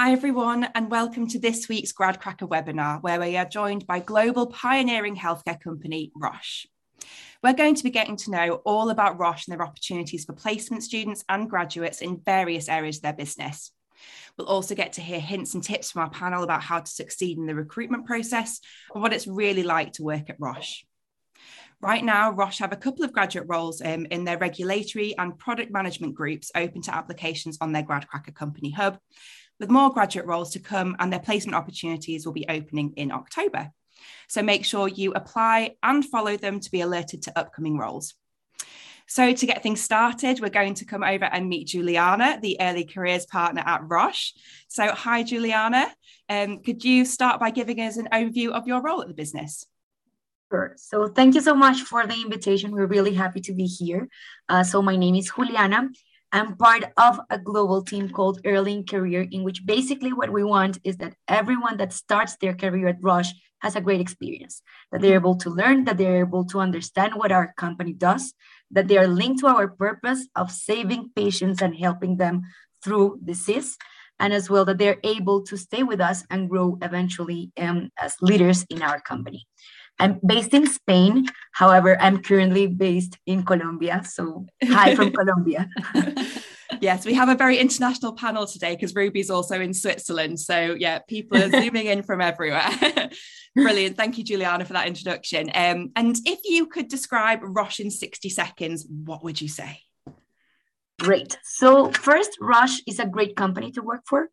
Hi, everyone, and welcome to this week's GradCracker webinar, where we are joined by global pioneering healthcare company Roche. We're going to be getting to know all about Roche and their opportunities for placement students and graduates in various areas of their business. We'll also get to hear hints and tips from our panel about how to succeed in the recruitment process and what it's really like to work at Roche. Right now, Roche have a couple of graduate roles um, in their regulatory and product management groups open to applications on their GradCracker Company Hub, with more graduate roles to come and their placement opportunities will be opening in October. So make sure you apply and follow them to be alerted to upcoming roles. So to get things started, we're going to come over and meet Juliana, the early careers partner at Roche. So hi, Juliana. Um, could you start by giving us an overview of your role at the business? Sure. So thank you so much for the invitation. We're really happy to be here. Uh, so my name is Juliana. I'm part of a global team called Early in Career, in which basically what we want is that everyone that starts their career at Roche has a great experience, that they're able to learn, that they're able to understand what our company does, that they are linked to our purpose of saving patients and helping them through disease, and as well that they're able to stay with us and grow eventually um, as leaders in our company. I'm based in Spain. However, I'm currently based in Colombia. So, hi from Colombia. yes, we have a very international panel today because Ruby's also in Switzerland. So, yeah, people are zooming in from everywhere. Brilliant. Thank you, Juliana, for that introduction. Um, and if you could describe Roche in 60 seconds, what would you say? Great. So, first, Roche is a great company to work for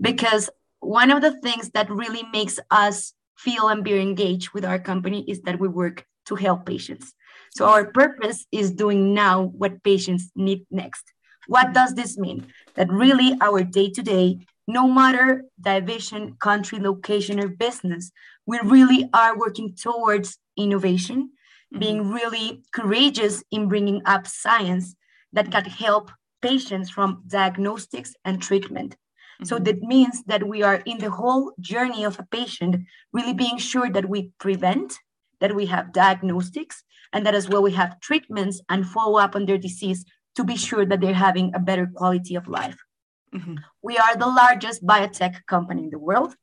because one of the things that really makes us feel and be engaged with our company is that we work to help patients. So our purpose is doing now what patients need next. What does this mean? That really our day to day, no matter division, country, location, or business, we really are working towards innovation, mm-hmm. being really courageous in bringing up science that can help patients from diagnostics and treatment. So mm-hmm. that means that we are in the whole journey of a patient, really being sure that we prevent, that we have diagnostics, and that as well we have treatments and follow up on their disease to be sure that they're having a better quality of life. Mm-hmm. We are the largest biotech company in the world.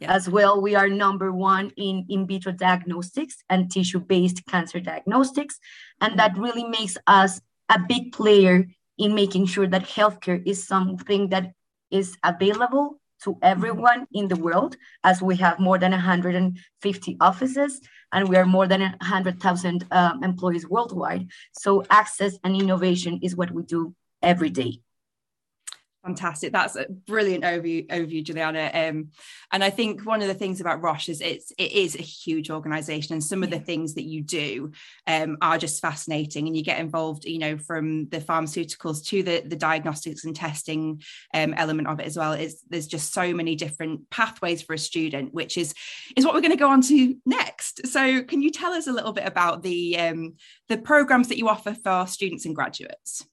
Yeah. As well, we are number one in in vitro diagnostics and tissue based cancer diagnostics. And that really makes us a big player in making sure that healthcare is something that is available to mm-hmm. everyone in the world as we have more than 150 offices and we are more than 100,000 um, employees worldwide. So access and innovation is what we do every day. Fantastic. That's a brilliant overview, overview Juliana. Um, and I think one of the things about Roche is it's it is a huge organization, and some of the things that you do um, are just fascinating. And you get involved, you know, from the pharmaceuticals to the the diagnostics and testing um, element of it as well. Is there's just so many different pathways for a student, which is is what we're going to go on to next. So, can you tell us a little bit about the um, the programs that you offer for students and graduates?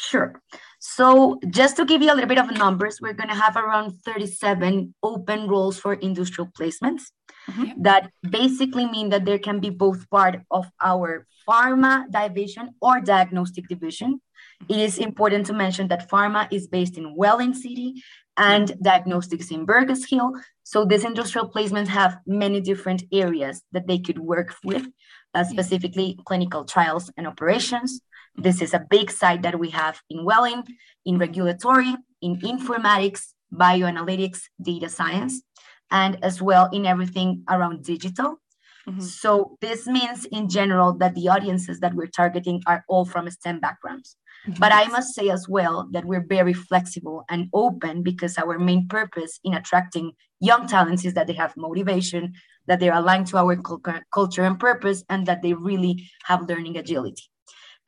Sure. So just to give you a little bit of numbers, we're going to have around 37 open roles for industrial placements. Mm-hmm. That basically mean that there can be both part of our pharma division or diagnostic division. It is important to mention that pharma is based in Welwyn City and diagnostics in Burgess Hill. So these industrial placements have many different areas that they could work with, uh, specifically clinical trials and operations, this is a big site that we have in Welwyn, in regulatory, in informatics, bioanalytics, data science, and as well in everything around digital. Mm-hmm. So this means in general that the audiences that we're targeting are all from STEM backgrounds. Mm-hmm. But I must say as well that we're very flexible and open because our main purpose in attracting young talents is that they have motivation, that they're aligned to our culture and purpose, and that they really have learning agility.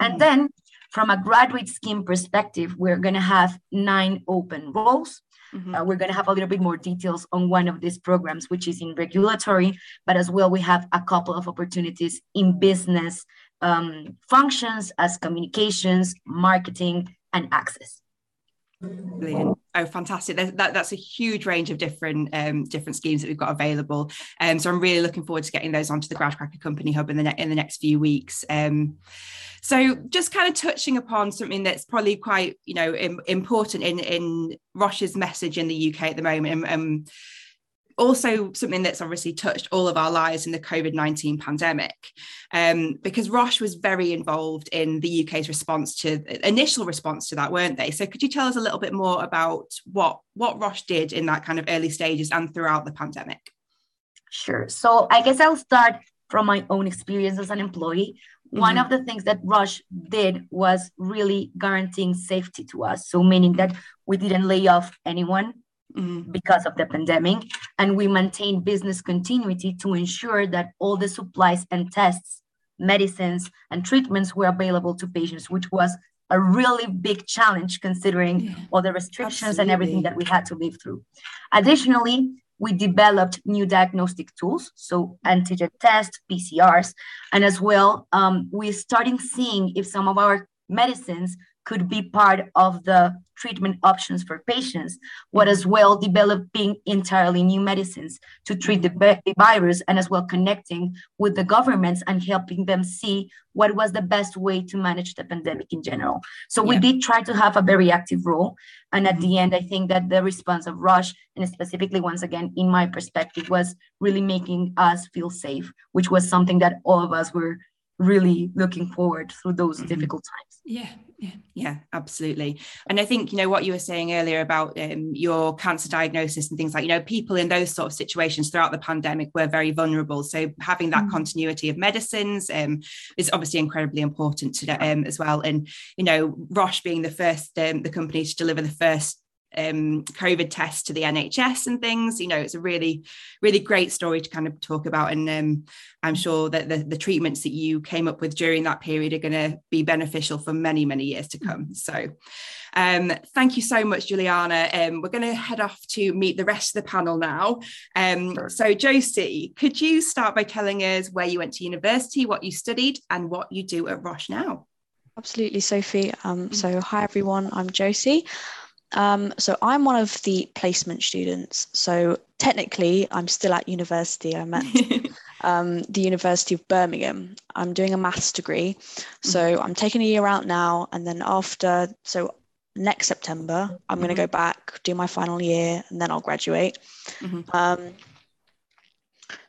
And then from a graduate scheme perspective, we're going to have nine open roles. Mm-hmm. Uh, we're going to have a little bit more details on one of these programs, which is in regulatory, but as well, we have a couple of opportunities in business um, functions as communications, marketing, and access. Brilliant. Oh, fantastic. That, that's a huge range of different um, different schemes that we've got available. Um, so I'm really looking forward to getting those onto the Gradcracker Company Hub in the, ne- in the next few weeks. Um, so just kind of touching upon something that's probably quite, you know, Im- important in, in Roche's message in the UK at the moment. Um, also something that's obviously touched all of our lives in the COVID 19 pandemic, um, because Roche was very involved in the UK's response to initial response to that, weren't they? So could you tell us a little bit more about what, what Roche did in that kind of early stages and throughout the pandemic? Sure. So I guess I'll start from my own experience as an employee. Mm-hmm. One of the things that Roche did was really guaranteeing safety to us. So, meaning that we didn't lay off anyone mm-hmm. because of the pandemic. And we maintain business continuity to ensure that all the supplies and tests, medicines, and treatments were available to patients, which was a really big challenge considering yeah, all the restrictions absolutely. and everything that we had to live through. Additionally, we developed new diagnostic tools, so antigen tests, PCRs, and as well, um, we're starting seeing if some of our medicines could be part of the treatment options for patients, but as well developing entirely new medicines to treat the, the, virus and as well connecting with the governments and helping them see what was the best way to manage the pandemic in general. So yeah. we did try to have a very active role. And at the mm-hmm. end, I think that the response of Roche, and specifically once again, in my perspective, was really making us feel safe, which was something that all of us were really looking forward through those mm-hmm. difficult times. Yeah, yeah, yeah, absolutely. And I think you know what you were saying earlier about um, your cancer diagnosis and things like you know people in those sort of situations throughout the pandemic were very vulnerable. So having that mm-hmm. continuity of medicines um, is obviously incredibly important to um, as well. And you know Roche being the first um, the company to deliver the first um, COVID tests to the NHS and things. You know, it's a really, really great story to kind of talk about. And um, I'm sure that the, the treatments that you came up with during that period are going to be beneficial for many, many years to come. So um, thank you so much, Juliana. Um, we're going to head off to meet the rest of the panel now. Um, sure. So, Josie, could you start by telling us where you went to university, what you studied, and what you do at Roche now? Absolutely, Sophie. Um, so, hi everyone, I'm Josie. Um, so I'm one of the placement students. So technically, I'm still at university. I'm at um, the University of Birmingham. I'm doing a maths degree. So mm-hmm. I'm taking a year out now. And then after, so next September, I'm mm-hmm. going to go back, do my final year, and then I'll graduate. Mm-hmm. Um,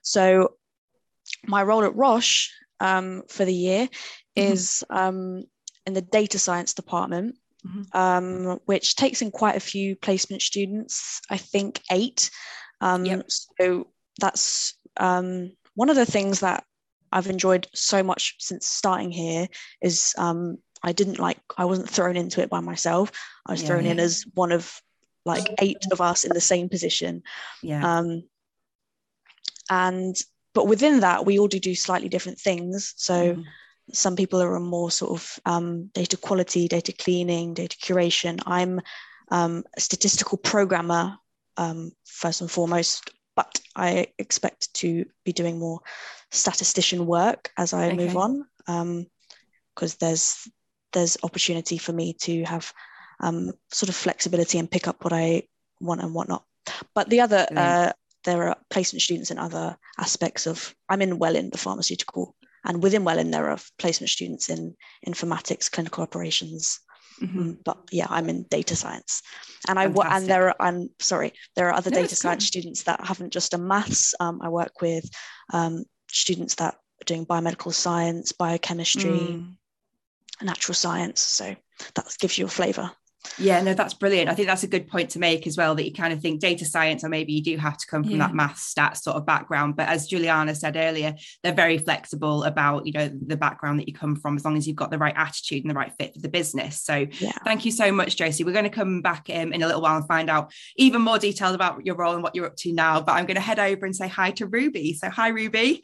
so my role at Roche um, for the year mm-hmm. is um, in the data science department. Mm-hmm. Um, which takes in quite a few placement students, I think eight. Um, yep. So that's um, one of the things that I've enjoyed so much since starting here is um, I didn't like, I wasn't thrown into it by myself. I was yeah, thrown yeah. in as one of like eight of us in the same position. Yeah. Um, and, but within that, we all do do slightly different things. So, mm some people are more sort of um, data quality, data cleaning, data curation. I'm um, a statistical programmer um, first and foremost, but I expect to be doing more statistician work as I okay. move on, because um, there's there's opportunity for me to have um, sort of flexibility and pick up what I want and whatnot. But the other, uh, there are placement students in other aspects of. I'm in well in the pharmaceutical and within Welwyn, there are placement students in informatics, clinical operations. Mm-hmm. Mm, but yeah, I'm in data science, and Fantastic. I and there are I'm sorry, there are other no, data science good. students that haven't just done maths. Um, I work with um, students that are doing biomedical science, biochemistry, mm. natural science. So that gives you a flavour. Yeah, no, that's brilliant. I think that's a good point to make as well that you kind of think data science, or maybe you do have to come from yeah. that math stats sort of background. But as Juliana said earlier, they're very flexible about, you know, the background that you come from, as long as you've got the right attitude and the right fit for the business. So yeah. thank you so much, Josie. We're going to come back um, in a little while and find out even more details about your role and what you're up to now. But I'm going to head over and say hi to Ruby. So hi, Ruby.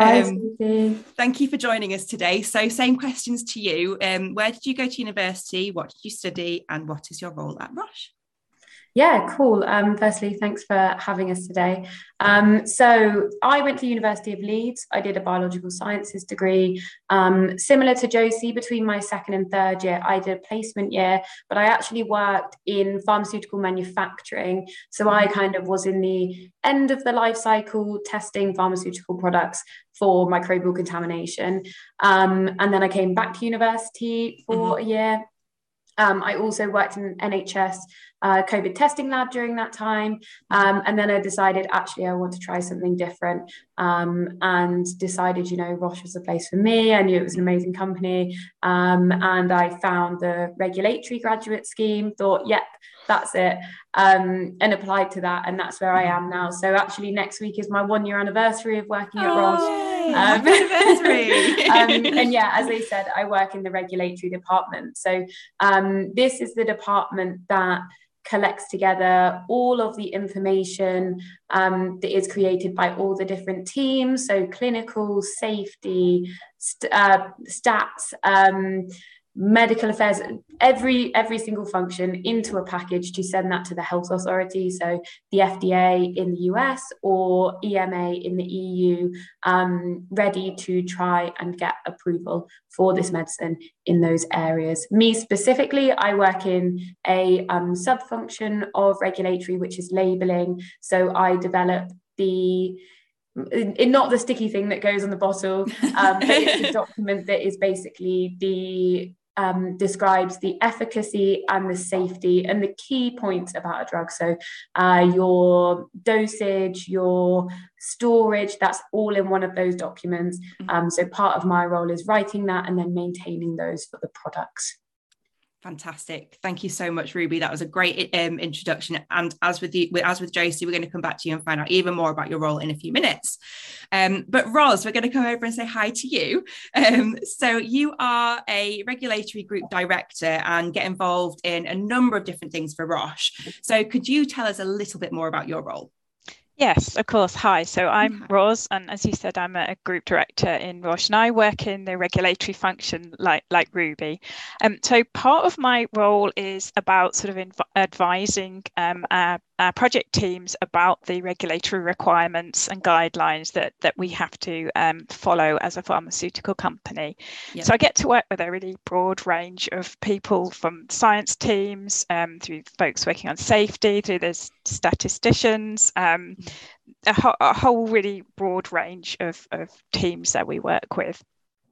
Um, thank you for joining us today. So, same questions to you. Um, where did you go to university? What did you study? And what is your role at Roche? Yeah, cool. Um, firstly, thanks for having us today. Um, so, I went to University of Leeds. I did a biological sciences degree. Um, similar to Josie, between my second and third year, I did a placement year, but I actually worked in pharmaceutical manufacturing. So, I kind of was in the end of the life cycle testing pharmaceutical products for microbial contamination. Um, and then I came back to university for mm-hmm. a year. Um, I also worked in NHS uh, COVID testing lab during that time. Um, and then I decided actually I want to try something different um, and decided, you know, Roche was the place for me. I knew it was an amazing company. Um, and I found the regulatory graduate scheme, thought, yep, that's it, um, and applied to that. And that's where I am now. So actually, next week is my one year anniversary of working at Roche. Um, anniversary. um, and yeah, as I said, I work in the regulatory department. So um, this is the department that collects together all of the information um, that is created by all the different teams so clinical safety st- uh, stats um, medical affairs every every single function into a package to send that to the health authority so the fda in the us or ema in the eu um, ready to try and get approval for this medicine in those areas. Me specifically i work in a um, sub function of regulatory which is labeling so i develop the in, not the sticky thing that goes on the bottle, um, but it's a document that is basically the um, describes the efficacy and the safety and the key points about a drug. So, uh, your dosage, your storage, that's all in one of those documents. Mm-hmm. Um, so, part of my role is writing that and then maintaining those for the products. Fantastic. Thank you so much, Ruby. That was a great um, introduction. And as with you, as with Josie, we're going to come back to you and find out even more about your role in a few minutes. Um, but Ros, we're going to come over and say hi to you. Um, so you are a regulatory group director and get involved in a number of different things for Roche. So could you tell us a little bit more about your role? Yes, of course. Hi. So I'm Roz, and as you said, I'm a group director in Roche, and I work in the regulatory function like like Ruby. Um, so part of my role is about sort of advising um, our our project teams about the regulatory requirements and guidelines that that we have to um, follow as a pharmaceutical company. Yep. So I get to work with a really broad range of people from science teams um, through folks working on safety, through the statisticians, um, a, ho- a, whole really broad range of, of teams that we work with.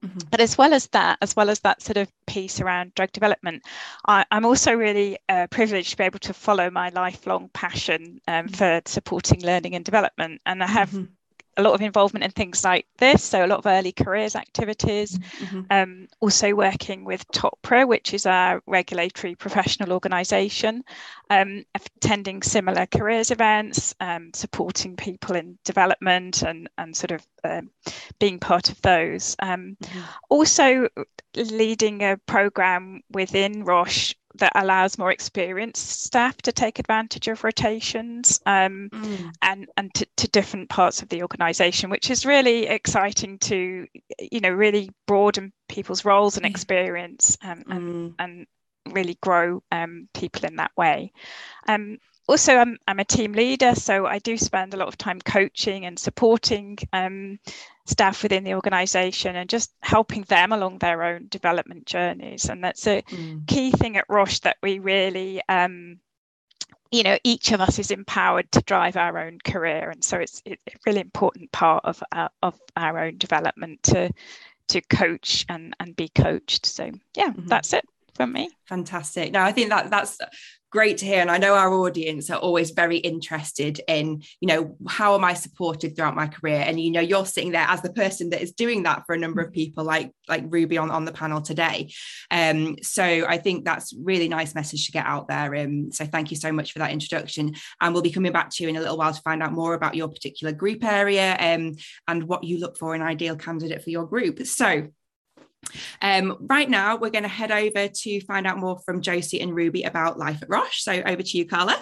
Mm-hmm. But as well as that, as well as that sort of piece around drug development, I, am also really uh, privileged to be able to follow my lifelong passion um, mm-hmm. for supporting learning and development. And I have mm-hmm a lot of involvement in things like this, so a lot of early careers activities. Mm-hmm. Um, also working with TOPRA, which is our regulatory professional organisation, um, attending similar careers events, um, supporting people in development, and and sort of um, being part of those. Um, mm-hmm. Also leading a program within Roche that allows more experienced staff to take advantage of rotations um, mm. and and to, to, different parts of the organisation, which is really exciting to you know really broaden people's roles and experience um, and mm. and really grow um, people in that way. Um, also, I'm, I'm a team leader, so I do spend a lot of time coaching and supporting um, staff within the organisation and just helping them along their own development journeys. And that's a mm. key thing at Roche that we really, um, you know, each of us is empowered to drive our own career, and so it's, it's a really important part of our, of our own development to to coach and and be coached. So yeah, mm-hmm. that's it from me. Fantastic. Now I think that that's great to hear. And i know our audience are always very interested in you know how am i supported throughout my career? And you know you're sitting there as the person that is doing that for a number of people like like ruby on, on the panel today. Um so i think that's really nice message to get out there. Um so thank you so much for that introduction. And we'll be coming back to you in a little while to find out more about your particular group area um and what you look for an ideal candidate for your group. So um, right now, we're going to head over to find out more from Josie and Ruby about life at Roche. So over to you, Carla.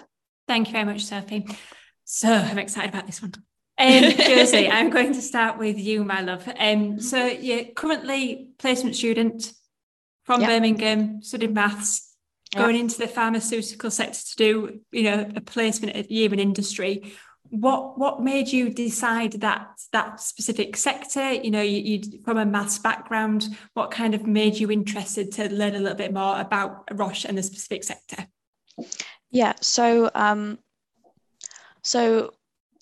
Thank you very much, Sophie. So I'm excited about this one. Um, Josie, I'm going to start with you, my love. Um, so you're currently placement student from yep. Birmingham, studying maths. going into the pharmaceutical sector to do, you know, a placement at year in industry. What what made you decide that that specific sector? You know, you, you from a maths background. What kind of made you interested to learn a little bit more about Roche and the specific sector? Yeah. So um, so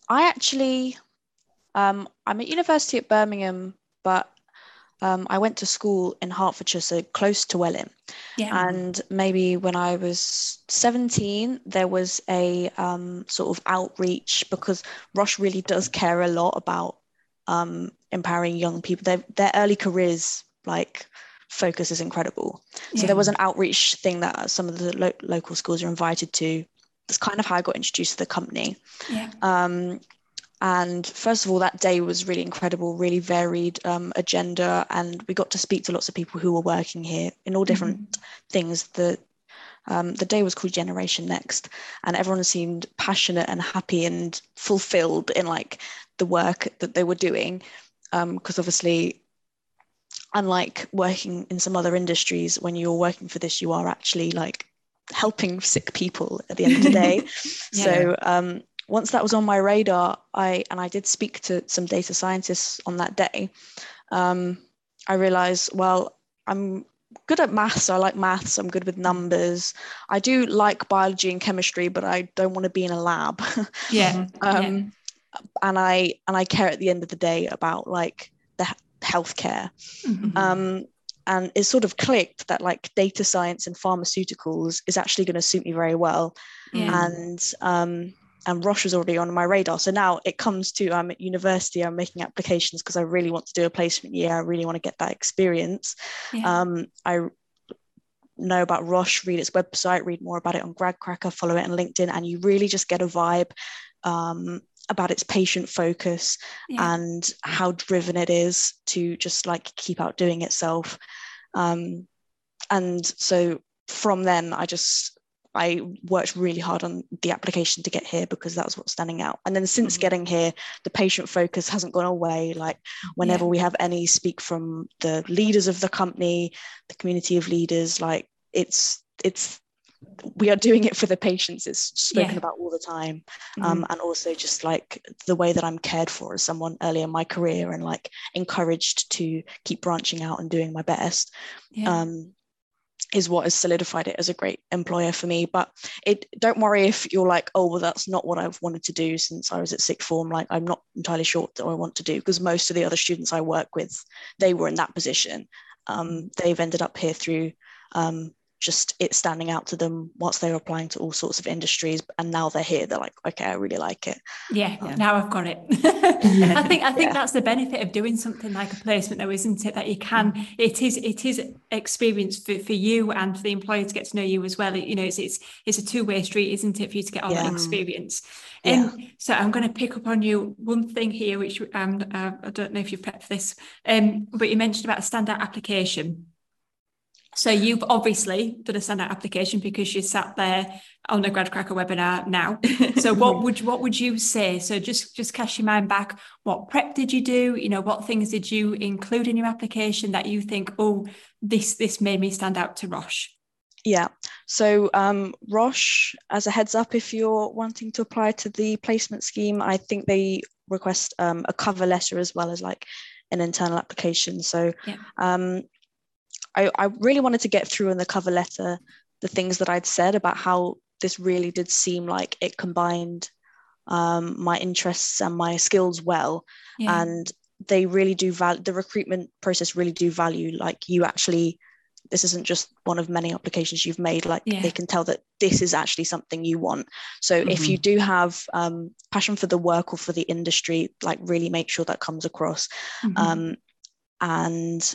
I actually um, I'm at university at Birmingham, but um, I went to school in Hertfordshire, so close to Welwyn. Yeah. And maybe when I was 17, there was a um, sort of outreach because Roche really does care a lot about um, empowering young people. Their, their early careers, like, focus is incredible. So there was an outreach thing that some of the lo- local schools are invited to. That's kind of how I got introduced to the company. Yeah. Um, and first of all, that day was really incredible, really varied um, agenda. And we got to speak to lots of people who were working here in all different mm-hmm. things. The, um, the day was called Generation Next, and everyone seemed passionate and happy and fulfilled in like the work that they were doing. Because um, obviously, unlike working in some other industries, when you're working for this, you are actually like helping sick people at the end of the day. yeah. So um, once that was on my radar, I and I did speak to some data scientists on that day. Um, I realized, well, I'm good at maths. I like maths. I'm good with numbers. I do like biology and chemistry, but I don't want to be in a lab. Yeah. um, yeah. And I and I care at the end of the day about like the healthcare. Mm-hmm. Um, and it sort of clicked that like data science and pharmaceuticals is actually going to suit me very well. Yeah. And um, and Roche was already on my radar. So now it comes to I'm at university, I'm making applications because I really want to do a placement year. I really want to get that experience. Yeah. Um, I know about Roche, read its website, read more about it on GradCracker, follow it on LinkedIn, and you really just get a vibe um, about its patient focus yeah. and how driven it is to just like keep outdoing itself. Um, and so from then, I just I worked really hard on the application to get here because that was what's standing out. And then since mm-hmm. getting here, the patient focus hasn't gone away. Like whenever yeah. we have any speak from the leaders of the company, the community of leaders, like it's it's we are doing it for the patients it's spoken yeah. about all the time mm-hmm. um, and also just like the way that i'm cared for as someone early in my career and like encouraged to keep branching out and doing my best yeah. um, is what has solidified it as a great employer for me. But it don't worry if you're like, oh, well, that's not what I've wanted to do since I was at sixth form. Like I'm not entirely sure what I want to do because most of the other students I work with, they were in that position. Um, they've ended up here through um, just it standing out to them once they were applying to all sorts of industries and now they're here they're like okay i really like it. Yeah, yeah. now i've got it. I think i think yeah. that's the benefit of doing something like a placement though isn't it? That you can it is it is experience for, for you and for the employer to get to know you as well. You know it's it's, it's a two-way street isn't it for you to get all yeah. that experience and so i'm going to pick up on you one thing here which um, uh, i don't know if you've prepped for this um, but you mentioned about a standout application so you've obviously done a standout application because you sat there on the GradCracker webinar now. So what would what would you say? So just just cast your mind back. What prep did you do? You know, what things did you include in your application that you think, oh, this this made me stand out to Roche? Yeah. So um, Roche, as a heads up, if you're wanting to apply to the placement scheme, I think they request um, a cover letter as well as like an internal application. So yeah. um, I, I really wanted to get through in the cover letter the things that I'd said about how this really did seem like it combined um, my interests and my skills well. Yeah. And they really do value the recruitment process, really do value like you actually. This isn't just one of many applications you've made. Like yeah. they can tell that this is actually something you want. So mm-hmm. if you do have um, passion for the work or for the industry, like really make sure that comes across. Mm-hmm. Um, and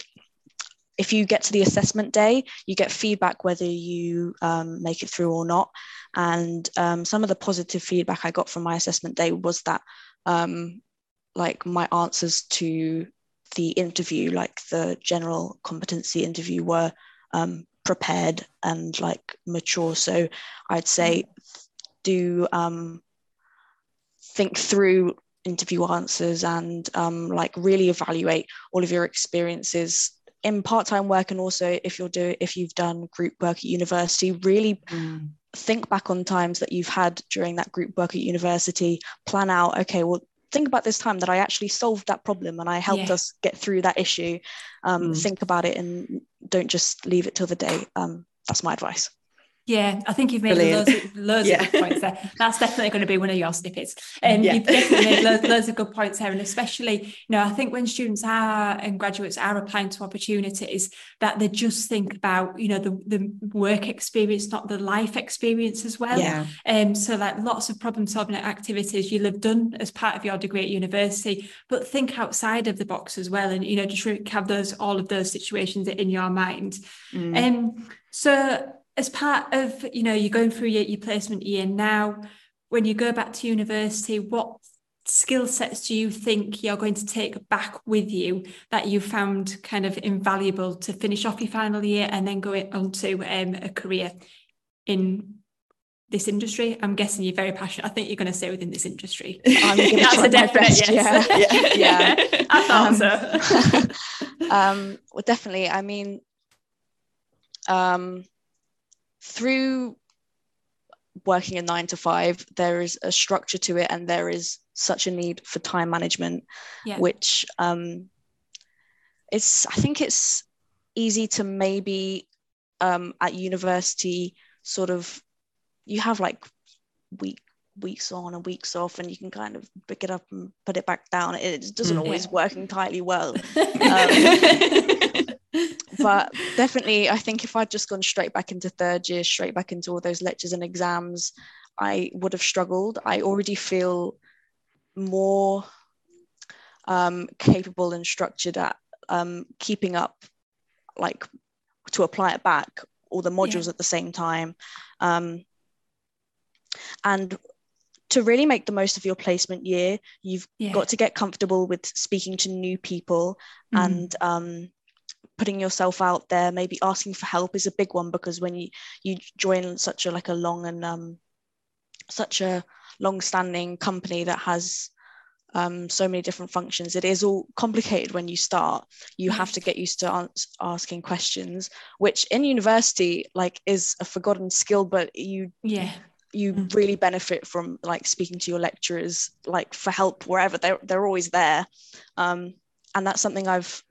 if you get to the assessment day, you get feedback whether you um, make it through or not. And um, some of the positive feedback I got from my assessment day was that, um, like, my answers to the interview, like the general competency interview, were um, prepared and like mature. So I'd say do um, think through interview answers and um, like really evaluate all of your experiences in part-time work and also if you're doing if you've done group work at university really mm. think back on times that you've had during that group work at university plan out okay well think about this time that i actually solved that problem and i helped yeah. us get through that issue um, mm. think about it and don't just leave it till the day um, that's my advice yeah, I think you've made Brilliant. loads, of, loads yeah. of good points there. That's definitely going to be one of your snippets. And um, yeah. you've definitely made loads, loads, of good points there. And especially, you know, I think when students are and graduates are applying to opportunities, that they just think about, you know, the, the work experience, not the life experience as well. Yeah. Um, so like lots of problem solving activities you'll have done as part of your degree at university, but think outside of the box as well. And, you know, just have those all of those situations in your mind. Mm. Um, so as part of you know you're going through your, your placement year now when you go back to university what skill sets do you think you're going to take back with you that you found kind of invaluable to finish off your final year and then go on to um, a career in this industry? I'm guessing you're very passionate. I think you're going to stay within this industry. That's a definite yes. yeah. Yeah, yeah. i thought um, so. um well definitely i mean um through working a nine to five, there is a structure to it, and there is such a need for time management, yeah. which um, it's I think it's easy to maybe um, at university sort of you have like week weeks on and weeks off and you can kind of pick it up and put it back down it doesn't mm-hmm. always work entirely well um, but definitely, I think if I'd just gone straight back into third year, straight back into all those lectures and exams, I would have struggled. I already feel more um, capable and structured at um, keeping up, like to apply it back, all the modules yeah. at the same time. Um, and to really make the most of your placement year, you've yeah. got to get comfortable with speaking to new people mm. and um, putting yourself out there maybe asking for help is a big one because when you you join such a like a long and um such a long standing company that has um, so many different functions it is all complicated when you start. You have to get used to ans- asking questions which in university like is a forgotten skill but you yeah. you mm. really benefit from like speaking to your lecturers like for help wherever they're, they're always there. Um, and that's something i've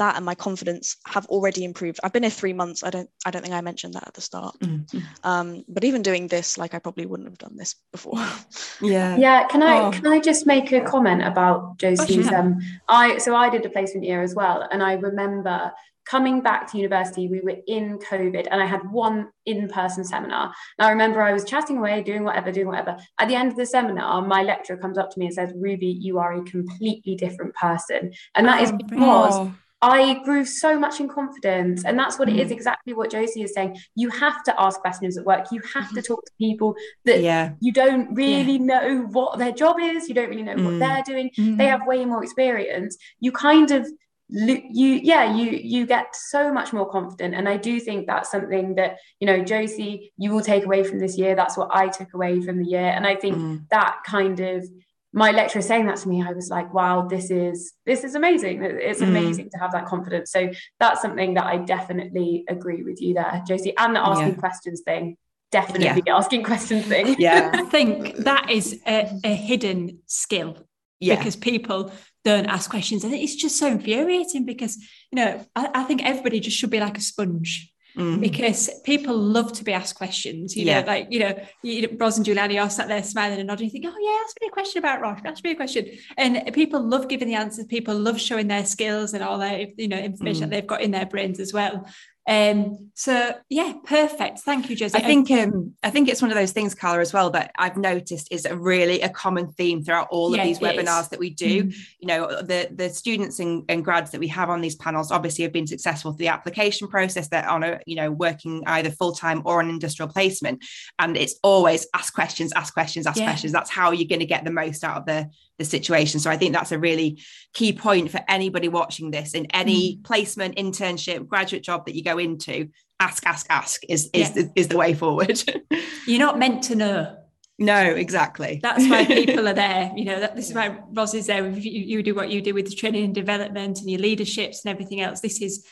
that and my confidence have already improved. I've been here three months. I don't I don't think I mentioned that at the start. Mm-hmm. Um, but even doing this, like I probably wouldn't have done this before. yeah. Yeah. Can I oh. can I just make a comment about Josie's oh, um I so I did a placement year as well. And I remember coming back to university, we were in COVID and I had one in-person seminar. And I remember I was chatting away, doing whatever, doing whatever. At the end of the seminar, my lecturer comes up to me and says, Ruby, you are a completely different person. And that is oh, because oh I grew so much in confidence. And that's what mm. it is mm. exactly what Josie is saying. You have to ask questions at work. You have to mm-hmm. talk to people that yeah. you don't really yeah. know what their job is. You don't really know mm. what they're doing. Mm. They have way more experience. You kind of you yeah you you get so much more confident and i do think that's something that you know josie you will take away from this year that's what i took away from the year and i think mm. that kind of my lecturer saying that to me i was like wow this is this is amazing it's mm. amazing mm. to have that confidence so that's something that i definitely agree with you there josie and the asking yeah. questions thing definitely yeah. asking questions thing yeah i think that is a, a hidden skill yeah. because people don't ask questions and it's just so infuriating because you know I, I think everybody just should be like a sponge Mm. because people love to be asked questions. You yeah. know, like you know, you, Ros and Juliana are sat there smiling and nodding. You think, oh yeah, ask me a question about Roche. Ask me a question. And people love giving the answers. People love showing their skills and all their you know information mm. that they've got in their brains as well. Um, so yeah, perfect. Thank you, Josie. I think um, I think it's one of those things, Carla, as well, that I've noticed is a really a common theme throughout all yeah, of these webinars is. that we do. Mm. You know, the the students and, and, grads that we have on these panels obviously have been successful through the application process. They're on a, you know, working either full-time or an industrial placement. And it's always ask questions, ask questions, ask yeah. questions. That's how you're going to get the most out of the the situation. So I think that's a really key point for anybody watching this in any mm. placement, internship, graduate job that you go into. Ask, ask, ask is is, yeah. the, is the way forward. You're not meant to know. No, exactly. That's why people are there. You know, that, this is why Ros is there. You, you do what you do with the training and development and your leaderships and everything else. This is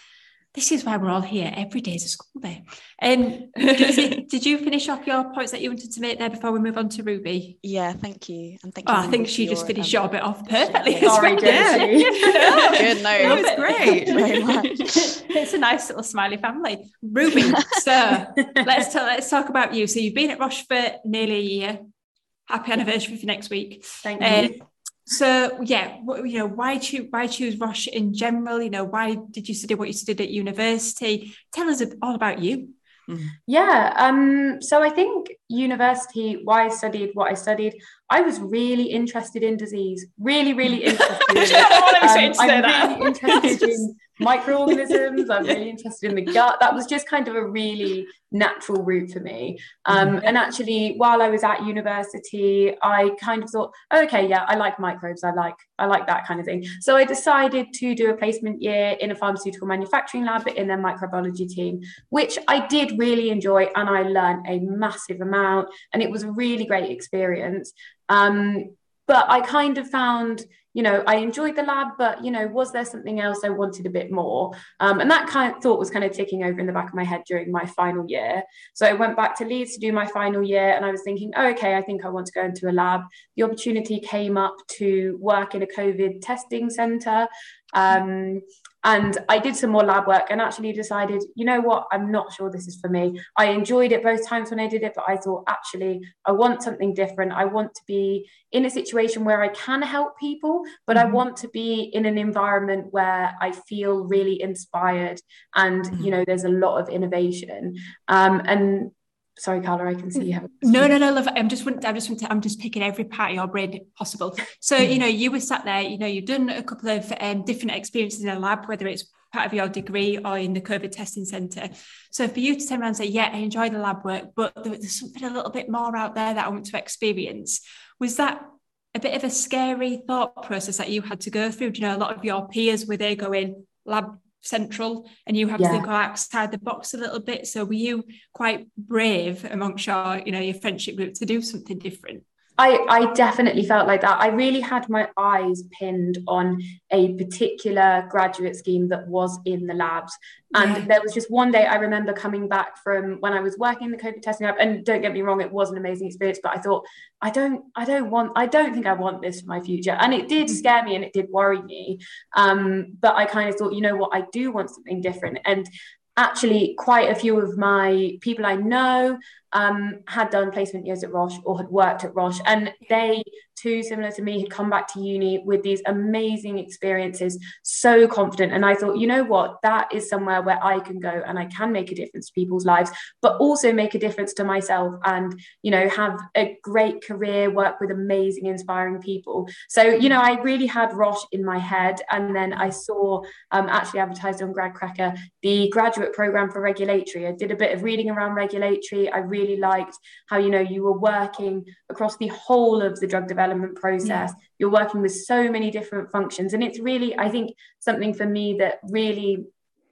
this is why we're all here. Every day is a school day. Um, it, did you finish off your points that you wanted to make there before we move on to Ruby? Yeah, thank you. And thank oh. I think she just finished your bit off perfectly. Sorry, well. yeah. Good, no, it was great. it's a nice little smiley family. Ruby, so let's talk, let's talk about you. So you've been at Roche for nearly a year. Happy anniversary for next week. Thank you. So yeah, you know, why choose why choose Roche in general? You know, why did you study what you studied at university? Tell us all about you. Yeah, um, so I think university, why I studied what I studied, I was really interested in disease, really, really interested. in, um, really interested in microorganisms. I'm really interested in the gut. That was just kind of a really natural route for me. Um, and actually, while I was at university, I kind of thought, oh, okay, yeah, I like microbes. I like I like that kind of thing. So I decided to do a placement year in a pharmaceutical manufacturing lab in their microbiology team, which I did really enjoy, and I learned a massive amount, and it was a really great experience. Um, but I kind of found you know, I enjoyed the lab, but you know, was there something else I wanted a bit more? Um, and that kind of thought was kind of ticking over in the back of my head during my final year. So I went back to Leeds to do my final year, and I was thinking, oh, okay, I think I want to go into a lab. The opportunity came up to work in a COVID testing centre. Um, and I did some more lab work and actually decided, you know what, I'm not sure this is for me. I enjoyed it both times when I did it, but I thought, actually, I want something different. I want to be in a situation where I can help people, but mm-hmm. I want to be in an environment where I feel really inspired and, mm-hmm. you know, there's a lot of innovation. Um, and sorry Carla I can see you have no no no love I'm just I'm just I'm just picking every part of your brain possible. So you know you were sat there you know you've done a couple of um, different experiences in a lab whether it's part of your degree or in the COVID testing centre so for you to turn around and say yeah I enjoy the lab work but there's something a little bit more out there that I want to experience was that a bit of a scary thought process that you had to go through? Do you know a lot of your peers were they going lab central and you have yeah. to think outside the box a little bit so were you quite brave amongst your you know your friendship group to do something different I, I definitely felt like that. I really had my eyes pinned on a particular graduate scheme that was in the labs. And yeah. there was just one day I remember coming back from when I was working in the COVID testing lab. And don't get me wrong, it was an amazing experience, but I thought, I don't, I don't want, I don't think I want this for my future. And it did scare me and it did worry me. Um, but I kind of thought, you know what, I do want something different. And actually quite a few of my people I know um, had done placement years at Roche or had worked at Roche, and they too, similar to me, had come back to uni with these amazing experiences, so confident. And I thought, you know what, that is somewhere where I can go and I can make a difference to people's lives, but also make a difference to myself and, you know, have a great career, work with amazing, inspiring people. So, you know, I really had Roche in my head. And then I saw um, actually advertised on GradCracker the graduate program for regulatory. I did a bit of reading around regulatory. I really liked how, you know, you were working across the whole of the drug development development process. Yeah. You're working with so many different functions. And it's really, I think, something for me that really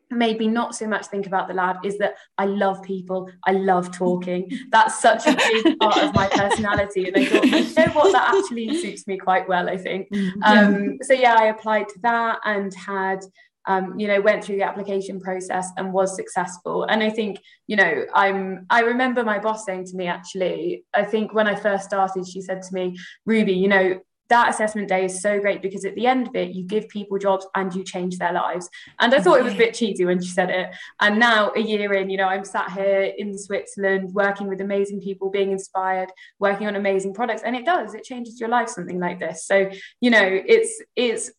made me not so much think about the lab is that I love people. I love talking. That's such a big part of my personality. And I thought, you know what, that actually suits me quite well, I think. Mm-hmm. Um, so yeah, I applied to that and had um, you know, went through the application process and was successful. And I think, you know, I'm, I remember my boss saying to me, actually, I think when I first started, she said to me, Ruby, you know, that assessment day is so great because at the end of it, you give people jobs and you change their lives. And I thought it was a bit cheesy when she said it. And now, a year in, you know, I'm sat here in Switzerland working with amazing people, being inspired, working on amazing products. And it does, it changes your life, something like this. So, you know, it's, it's,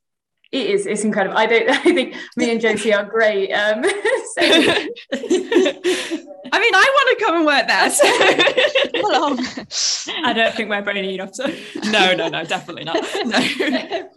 it is it's incredible. I don't i think me and josie are great um so. i mean i want to come and work there so. i don't think we're brainy enough to. No no no definitely not. No.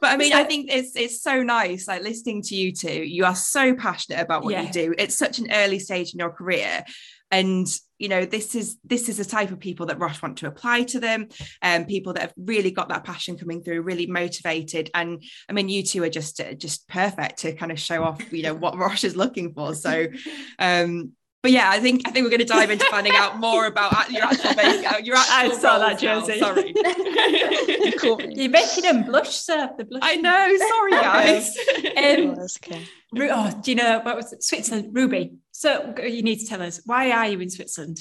But i mean i think it's it's so nice like listening to you two. You are so passionate about what yeah. you do. It's such an early stage in your career and you know this is this is the type of people that Roche want to apply to them and um, people that have really got that passion coming through really motivated and I mean you two are just uh, just perfect to kind of show off you know what Roche is looking for so um but yeah, I think I think we're going to dive into finding out more about your actual base, uh, your actual. I saw that, Josie. Sorry, you're making them blush, sir. The blush. I know. Sorry, guys. um, oh, okay. Oh, do you know what was it? Switzerland, Ruby? So you need to tell us why are you in Switzerland?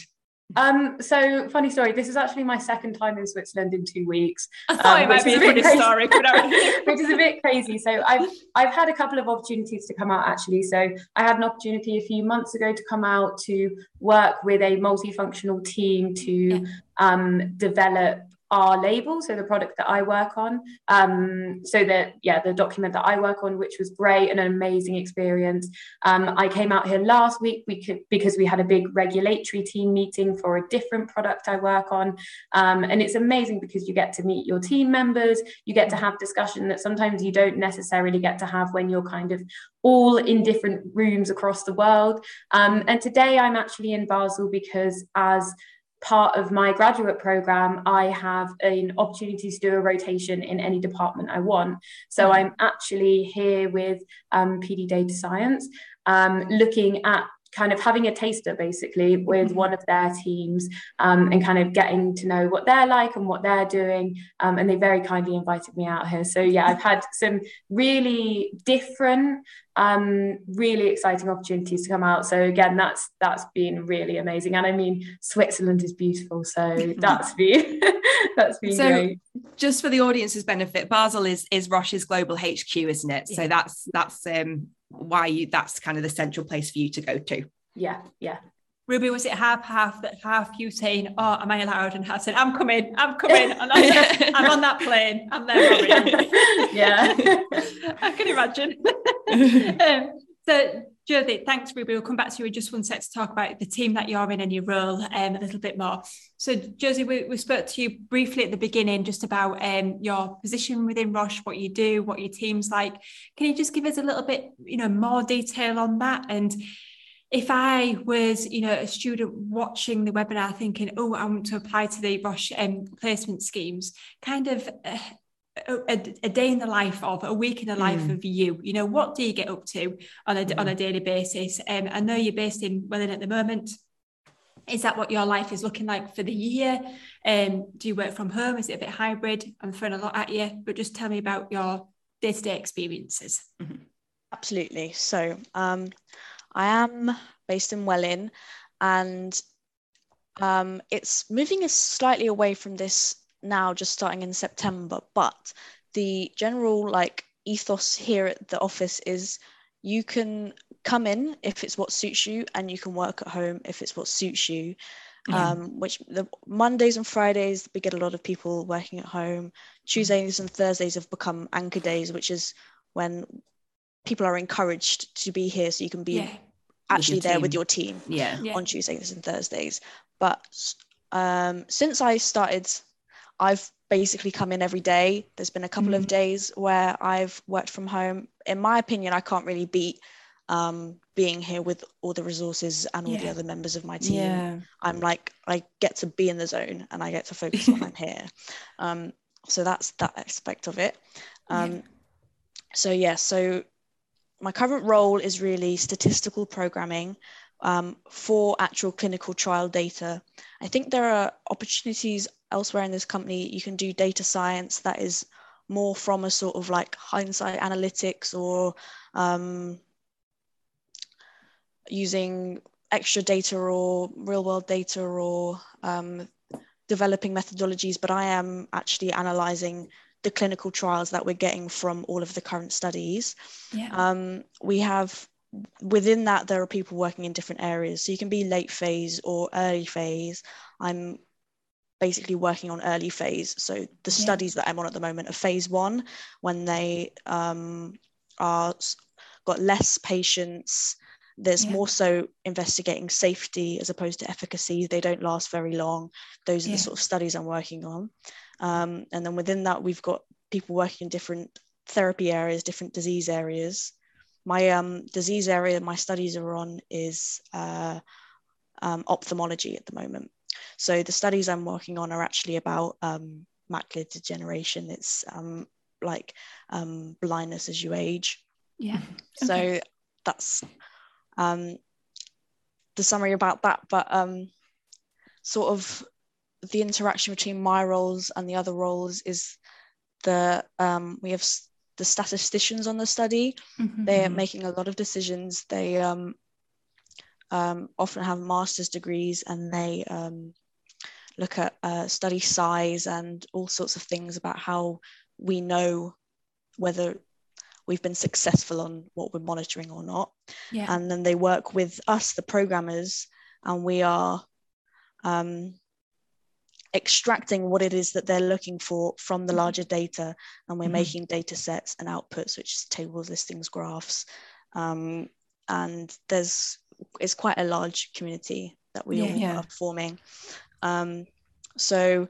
Um, so funny story. This is actually my second time in Switzerland in two weeks. I thought um, it might be a funny story, which is a bit crazy. So I've I've had a couple of opportunities to come out actually. So I had an opportunity a few months ago to come out to work with a multifunctional team to yeah. um, develop our label, so the product that I work on. Um, so that yeah, the document that I work on, which was great and an amazing experience. Um, I came out here last week we could, because we had a big regulatory team meeting for a different product I work on, um, and it's amazing because you get to meet your team members, you get to have discussion that sometimes you don't necessarily get to have when you're kind of all in different rooms across the world. Um, and today I'm actually in Basel because as part of my graduate program, I have an opportunity to do a rotation in any department I want. So mm-hmm. I'm actually here with um, PD Data Science, um, looking at kind of having a taster basically with mm-hmm. one of their teams um, and kind of getting to know what they're like and what they're doing. Um, and they very kindly invited me out here. So yeah, I've had some really different, um, really exciting opportunities to come out. So again, that's that's been really amazing. And I mean, Switzerland is beautiful, so that's been that's been so, great. Just for the audience's benefit, Basel is is Roche's global HQ, isn't it? Yeah. So that's that's um why you that's kind of the central place for you to go to. Yeah, yeah. Ruby, was it half half that half you saying, "Oh, am I allowed?" and half said, "I'm coming, I'm coming, I'm, I'm on that plane, I'm there." yeah, I can imagine. um, so, Jodie, thanks, Ruby. We'll come back to you in just one sec to talk about the team that you're in and your role um, a little bit more. So, Josie, we, we spoke to you briefly at the beginning just about um, your position within Roche, what you do, what your team's like. Can you just give us a little bit, you know, more detail on that and if I was, you know, a student watching the webinar thinking, oh, I want to apply to the Roche um, placement schemes, kind of uh, a, a, day in the life of, a week in the life mm. of you, you know, what do you get up to on a, mm. on a daily basis? Um, I know you're based in Welwyn at the moment. Is that what your life is looking like for the year? Um, do you work from home? Is it a bit hybrid? I'm throwing a lot at you, but just tell me about your day-to-day experiences. Mm-hmm. Absolutely. So um, I am based in Welwyn, and um, it's moving us slightly away from this now, just starting in September. But the general like ethos here at the office is you can come in if it's what suits you, and you can work at home if it's what suits you. Um, which the Mondays and Fridays we get a lot of people working at home. Tuesdays and Thursdays have become anchor days, which is when people are encouraged to be here so you can be yeah. actually there with your team yeah. yeah. on Tuesdays and Thursdays. But um, since I started, I've basically come in every day. There's been a couple mm-hmm. of days where I've worked from home. In my opinion, I can't really beat um, being here with all the resources and all yeah. the other members of my team. Yeah. I'm like, I get to be in the zone and I get to focus when I'm here. Um, so that's that aspect of it. Um, yeah. So, yeah, so my current role is really statistical programming um, for actual clinical trial data. I think there are opportunities elsewhere in this company. You can do data science that is more from a sort of like hindsight analytics or um, using extra data or real world data or um, developing methodologies, but I am actually analyzing the clinical trials that we're getting from all of the current studies. Yeah. Um, we have within that there are people working in different areas so you can be late phase or early phase i'm basically working on early phase so the yeah. studies that i'm on at the moment are phase one when they um, are got less patients there's yeah. more so investigating safety as opposed to efficacy they don't last very long those are yeah. the sort of studies i'm working on um, and then within that, we've got people working in different therapy areas, different disease areas. My um, disease area my studies are on is uh, um, ophthalmology at the moment. So the studies I'm working on are actually about um, macular degeneration. It's um, like um, blindness as you age. Yeah. So okay. that's um, the summary about that, but um, sort of the interaction between my roles and the other roles is the um, we have the statisticians on the study. Mm-hmm. They are mm-hmm. making a lot of decisions. They um, often have master's degrees and they um, look at uh, study size and all sorts of things about how we know whether we've been successful on what we're monitoring or not. Yeah. And then they work with us, the programmers, and we are um, extracting what it is that they're looking for from the mm-hmm. larger data and we're mm-hmm. making data sets and outputs which is tables listings graphs um, and there's it's quite a large community that we yeah, all yeah. are forming um, so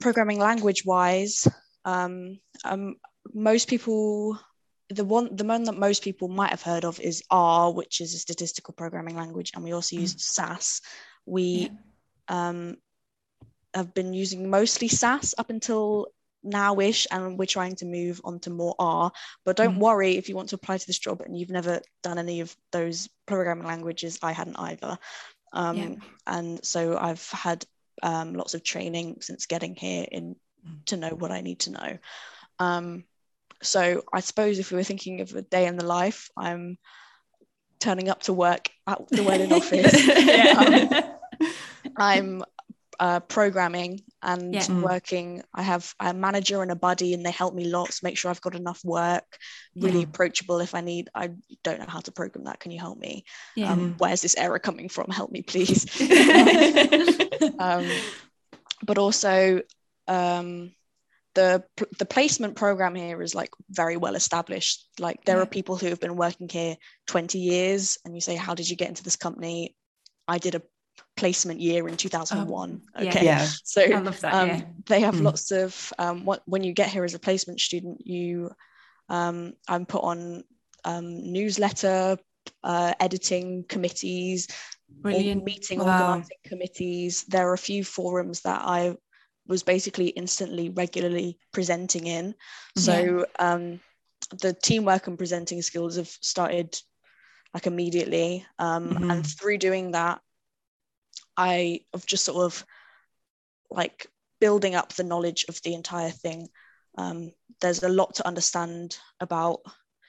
programming language wise um, um, most people the one the one that most people might have heard of is R, which is a statistical programming language, and we also mm. use SAS. We yeah. um, have been using mostly SAS up until now-ish and we're trying to move on to more R but don't mm. worry if you want to apply to this job and you've never done any of those programming languages I hadn't either um, yeah. and so I've had um, lots of training since getting here in mm. to know what I need to know um, so I suppose if we were thinking of a day in the life I'm turning up to work at the Welwyn office I'm uh, programming and yeah. Mm. working. I have a manager and a buddy, and they help me lots, make sure I've got enough work, really yeah. approachable if I need. I don't know how to program that. Can you help me? Yeah. Um, where's this error coming from? Help me, please. um, but also, um, the the placement program here is like very well established. Like there are people who have been working here 20 years, and you say, "How did you get into this company?" I did a placement year in 2001 oh, okay yeah. so I love that, um, yeah. they have mm. lots of um, what, when you get here as a placement student you um, i'm put on um, newsletter uh, editing committees Brilliant. meeting wow. organizing committees there are a few forums that i was basically instantly regularly presenting in so yeah. um, the teamwork and presenting skills have started like immediately um, mm-hmm. and through doing that I of just sort of like building up the knowledge of the entire thing. Um, there's a lot to understand about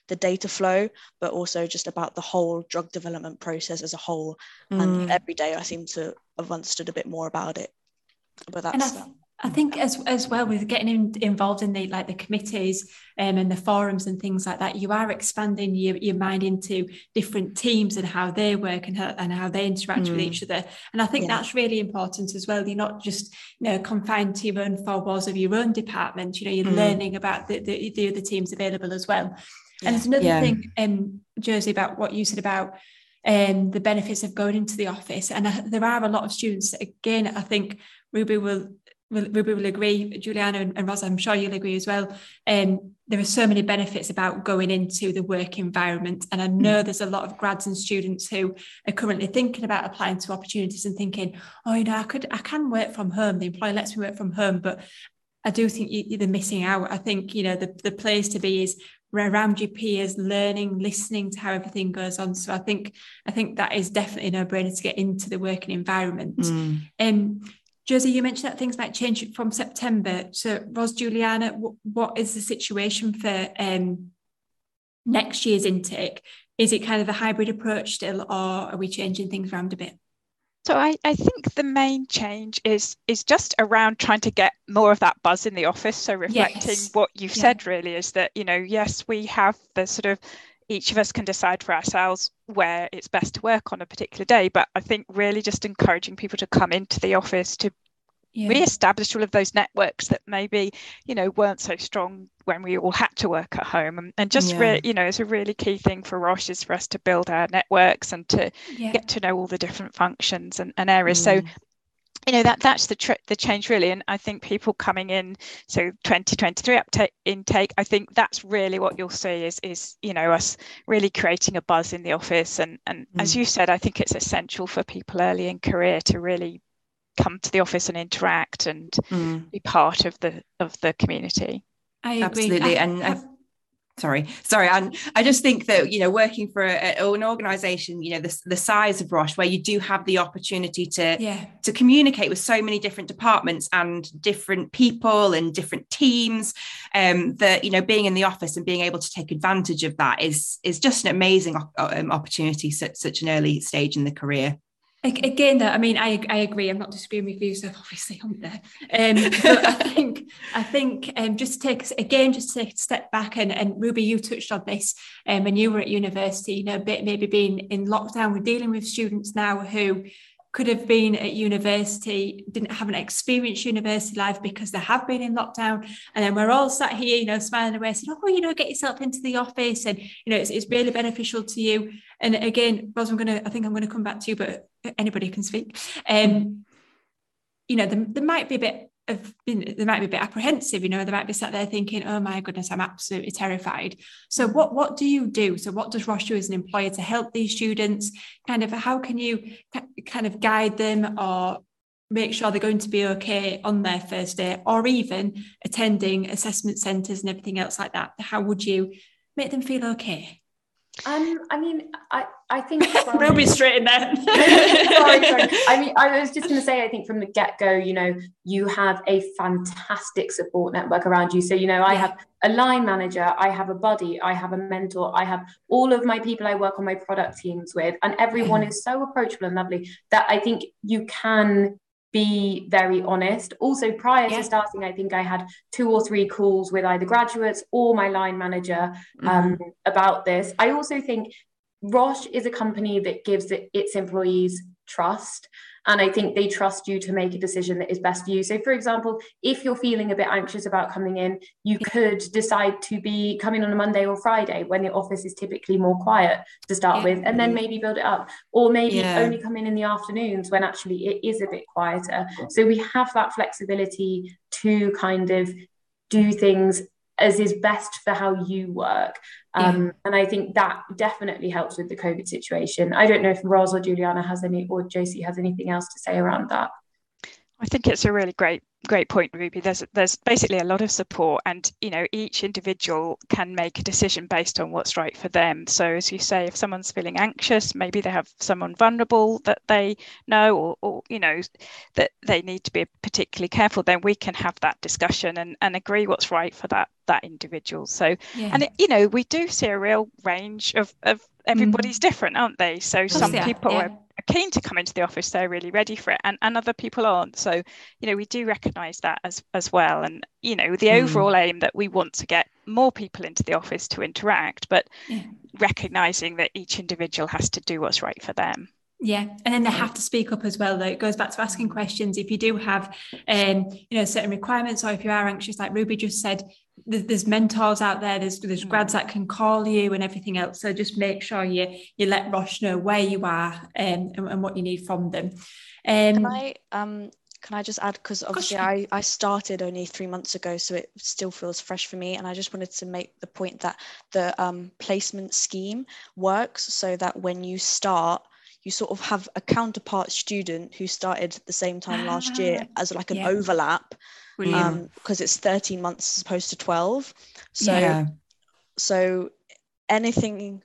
the data flow, but also just about the whole drug development process as a whole. Mm. And every day I seem to have understood a bit more about it. But that's and I, think as as well with getting in, involved in the like the committees um, and the forums and things like that, you are expanding your, your mind into different teams and how they work and how, and how they interact mm. with each other. And I think yeah. that's really important as well. You're not just you know confined to your own four walls of your own department. You know, you're mm. learning about the, the, the other teams available as well. And there's another yeah. thing, um, Josie, about what you said about um, the benefits of going into the office. And uh, there are a lot of students, again, I think Ruby will Ruby will agree, Juliana and, and Rosa, I'm sure you'll agree as well. Um, there are so many benefits about going into the work environment. And I know mm. there's a lot of grads and students who are currently thinking about applying to opportunities and thinking, oh, you know, I could, I can work from home. The employer lets me work from home, but I do think you, are missing out. I think, you know, the, the place to be is around your peers, learning, listening to how everything goes on. So I think I think that is definitely no brainer to get into the working environment. Mm. Um, Josie, you mentioned that things might change from September. So, Ros, Juliana, w- what is the situation for um, next year's intake? Is it kind of a hybrid approach still, or are we changing things around a bit? So I, I think the main change is is just around trying to get more of that buzz in the office. So reflecting yes. what you've yeah. said really is that, you know, yes, we have the sort of each of us can decide for ourselves where it's best to work on a particular day. But I think really just encouraging people to come into the office to yeah. re-establish all of those networks that maybe you know weren't so strong when we all had to work at home and, and just yeah. re- you know it's a really key thing for Roche is for us to build our networks and to yeah. get to know all the different functions and, and areas mm. so you know that that's the tr- the change really and i think people coming in so 2023 uptake intake i think that's really what you'll see is is you know us really creating a buzz in the office and and mm. as you said i think it's essential for people early in career to really come to the office and interact and mm. be part of the of the community i agree absolutely I, and I, sorry. Sorry and i just think that you know working for a, an organization you know the, the size of roche where you do have the opportunity to yeah. to communicate with so many different departments and different people and different teams um that you know being in the office and being able to take advantage of that is is just an amazing um, opportunity at such an early stage in the career again i mean i i agree i'm not disagreeing with you so obviously i'm there. Um but i think i think um just to take again just take a step back and and ruby you touched on this um when you were at university you know bit maybe being in lockdown we're dealing with students now who could have been at university, didn't have an experienced university life because they have been in lockdown. And then we're all sat here, you know, smiling away, saying, oh, you know, get yourself into the office and, you know, it's, it's really beneficial to you. And again, Ros, I'm to, I think I'm going to come back to you, but anybody can speak. Um, you know, there, there might be a bit have been they might be a bit apprehensive you know they might be sat there thinking oh my goodness i'm absolutely terrified. So what what do you do? So what does roche do as an employer to help these students? Kind of how can you kind of guide them or make sure they're going to be okay on their first day or even attending assessment centres and everything else like that? How would you make them feel okay um, I mean, I, I think we'll be straight in there. sorry, sorry. I mean, I was just going to say, I think from the get go, you know, you have a fantastic support network around you. So, you know, I have a line manager, I have a buddy, I have a mentor, I have all of my people I work on my product teams with, and everyone is so approachable and lovely that I think you can be very honest. Also, prior yeah. to starting, I think I had two or three calls with either graduates or my line manager um, mm-hmm. about this. I also think Roche is a company that gives it, its employees trust. And I think they trust you to make a decision that is best for you. So, for example, if you're feeling a bit anxious about coming in, you could decide to be coming on a Monday or Friday when the office is typically more quiet to start yeah. with, and then maybe build it up. Or maybe yeah. only come in in the afternoons when actually it is a bit quieter. So, we have that flexibility to kind of do things as is best for how you work. Um, yeah. And I think that definitely helps with the COVID situation. I don't know if Ros or Juliana has any, or Josie has anything else to say around that. I think it's a really great great point ruby there's there's basically a lot of support and you know each individual can make a decision based on what's right for them so as you say if someone's feeling anxious maybe they have someone vulnerable that they know or, or you know that they need to be particularly careful then we can have that discussion and, and agree what's right for that that individual so yeah. and it, you know we do see a real range of of everybody's mm. different aren't they so some yeah, people yeah. are keen to come into the office they're really ready for it and, and other people aren't so you know we do recognize that as as well and you know the mm. overall aim that we want to get more people into the office to interact but yeah. recognizing that each individual has to do what's right for them yeah, and then they have to speak up as well. Though it goes back to asking questions. If you do have, um, you know, certain requirements, or if you are anxious, like Ruby just said, there's mentors out there. There's there's mm. grads that can call you and everything else. So just make sure you you let Roche know where you are um, and, and what you need from them. Um, can I um can I just add because obviously I, I started only three months ago, so it still feels fresh for me. And I just wanted to make the point that the um, placement scheme works so that when you start you sort of have a counterpart student who started at the same time last year ah, as like an yeah. overlap because um, it's 13 months as opposed to 12 so yeah. so anything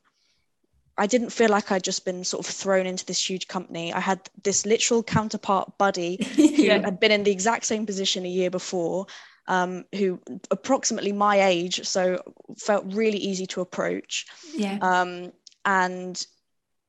I didn't feel like I'd just been sort of thrown into this huge company. I had this literal counterpart buddy who yeah. had been in the exact same position a year before, um, who approximately my age, so felt really easy to approach. Yeah. Um, and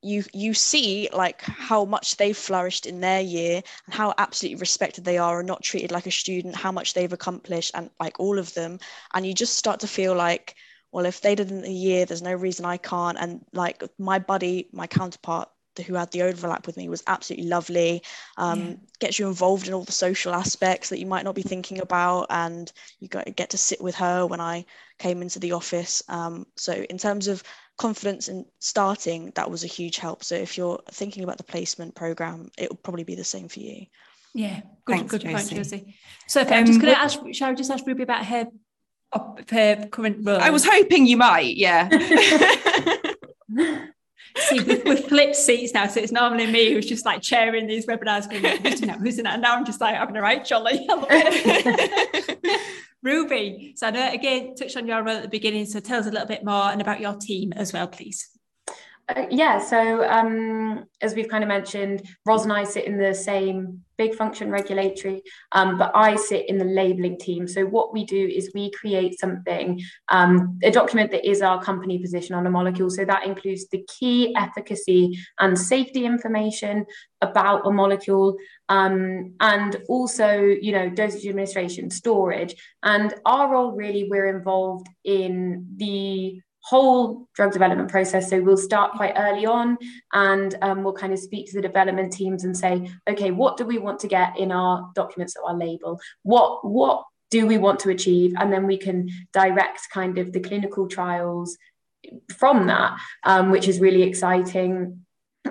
you you see like how much they've flourished in their year and how absolutely respected they are and not treated like a student how much they've accomplished and like all of them. And you just start to feel like well if they did in a year there's no reason i can't. And like my buddy my counterpart who had the overlap with me was absolutely lovely. Um, yeah. gets you involved in all the social aspects that you might not be thinking about and you got, get to sit with her when i came into the office. Um, so in terms of confidence in starting, that was a huge help. So if you're thinking about the placement program, it will probably be the same for you. Yeah, good, Thanks, good Josie. point, Josie. So um, I'm just going to ask, shall I just ask Ruby about her, her current role? I was hoping you might, yeah. See, we've, we've, flipped seats now, so it's normally me who's just like chairing these webinars, going, who's in that, who's in that? And now I'm just like having a right jolly. Ruby, so I know again touched on your role at the beginning, so tell us a little bit more and about your team as well, please. Uh, yeah, so um, as we've kind of mentioned, Ros and I sit in the same big function regulatory, um, but I sit in the labeling team. So what we do is we create something, um, a document that is our company position on a molecule. So that includes the key efficacy and safety information about a molecule, um, and also, you know, dosage administration, storage. And our role really, we're involved in the whole drug development process. So we'll start quite early on and um, we'll kind of speak to the development teams and say, okay, what do we want to get in our documents or our label? What, what do we want to achieve? And then we can direct kind of the clinical trials from that, um, which is really exciting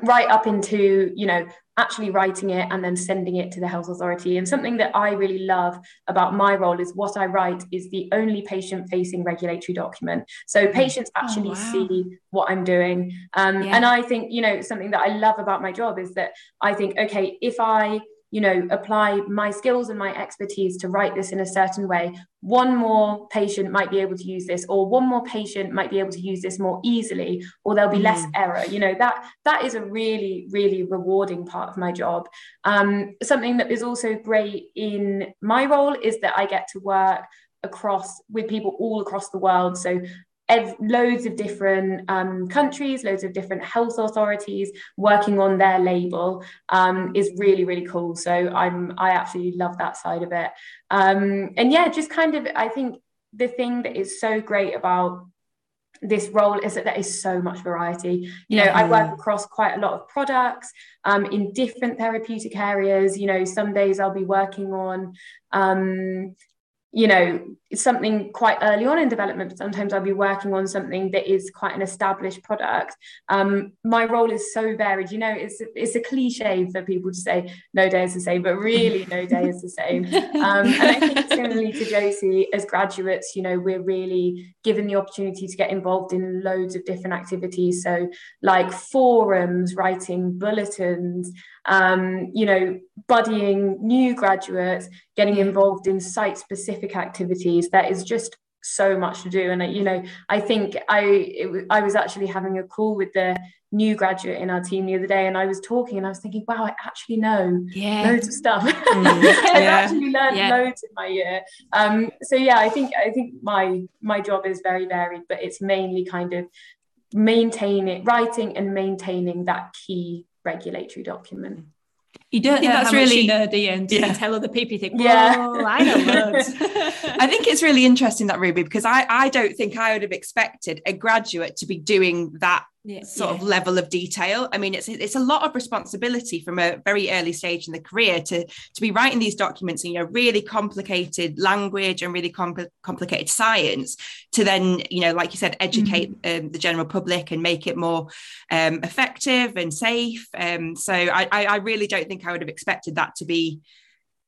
right up into you know actually writing it and then sending it to the health authority and something that i really love about my role is what i write is the only patient facing regulatory document so mm. patients oh, actually oh, wow. see what i'm doing um, yeah. and i think you know something that i love about my job is that i think okay if i you know apply my skills and my expertise to write this in a certain way. One more patient might be able to use this or one more patient might be able to use this more easily or there'll be mm. less error. You know that that is a really really rewarding part of my job. Um, something that is also great in my role is that i get to work across with people all across the world. So ev- loads of different um, countries, loads of different health authorities working on their label um, is really really cool. So I'm I absolutely love that side of it. Um, and yeah, just kind of I think the thing that is so great about this role is that there is so much variety. You know, I work across quite a lot of products um, in different therapeutic areas. You know, some days I'll be working on um, you know something quite early on in development but sometimes i'll be working on something that is quite an established product. Um, my role is so varied you know it's it's a cliche for people to say no day is the same but really no day is the same. Um, and i think similarly to josie as graduates you know we're really given the opportunity to get involved in loads of different activities. So like forums writing bulletins um, you know buddying new graduates getting involved in site specific activities that is just so much to do. And you know i think i it, i was actually having a call with the new graduate in our team the other day and i was talking and i was thinking wow i actually know yeah. loads of stuff. Mm, i've actually learned yeah. loads in my year. Um, so yeah i think i think my my job is very varied but it's mainly kind of maintaining writing and maintaining that key regulatory document you don't know that's really nerdy and yeah. tell other people you think yeah i know i think it's really interesting that ruby because i i don't think i would have expected a graduate to be doing that yeah, sort yeah. of level of detail. I mean, it's it's a lot of responsibility from a very early stage in the career to to be writing these documents in you know really complicated language and really compl- complicated science to then you know like you said educate mm-hmm. um, the general public and make it more um, effective and safe. Um, so I, I really don't think I would have expected that to be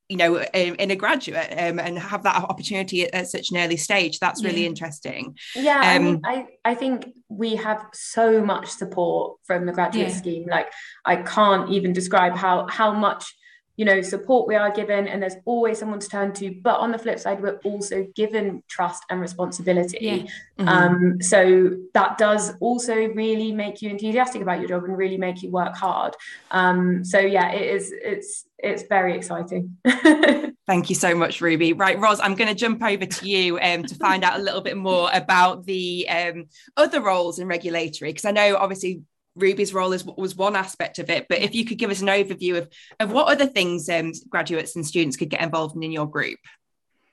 you know in, in a graduate um, and have that opportunity at, at, such an early stage that's really yeah. interesting yeah um, I, mean, I, I think we have so much support from the graduate yeah. scheme like i can't even describe how how much you know support we are given and there's always someone to turn to but on the flip side we're also given trust and responsibility yeah. mm-hmm. um, so that does also really make you enthusiastic about your job and really make you work hard um, so yeah it is it's it's very exciting Thank you so much, Ruby. Right, Ros, I'm going to jump over to you um, to find out a little bit more about the um, other roles in regulatory, because I know obviously Ruby's role is, was one aspect of it, but if you could give us an overview of, of what other things um, graduates and students could get involved in in your group.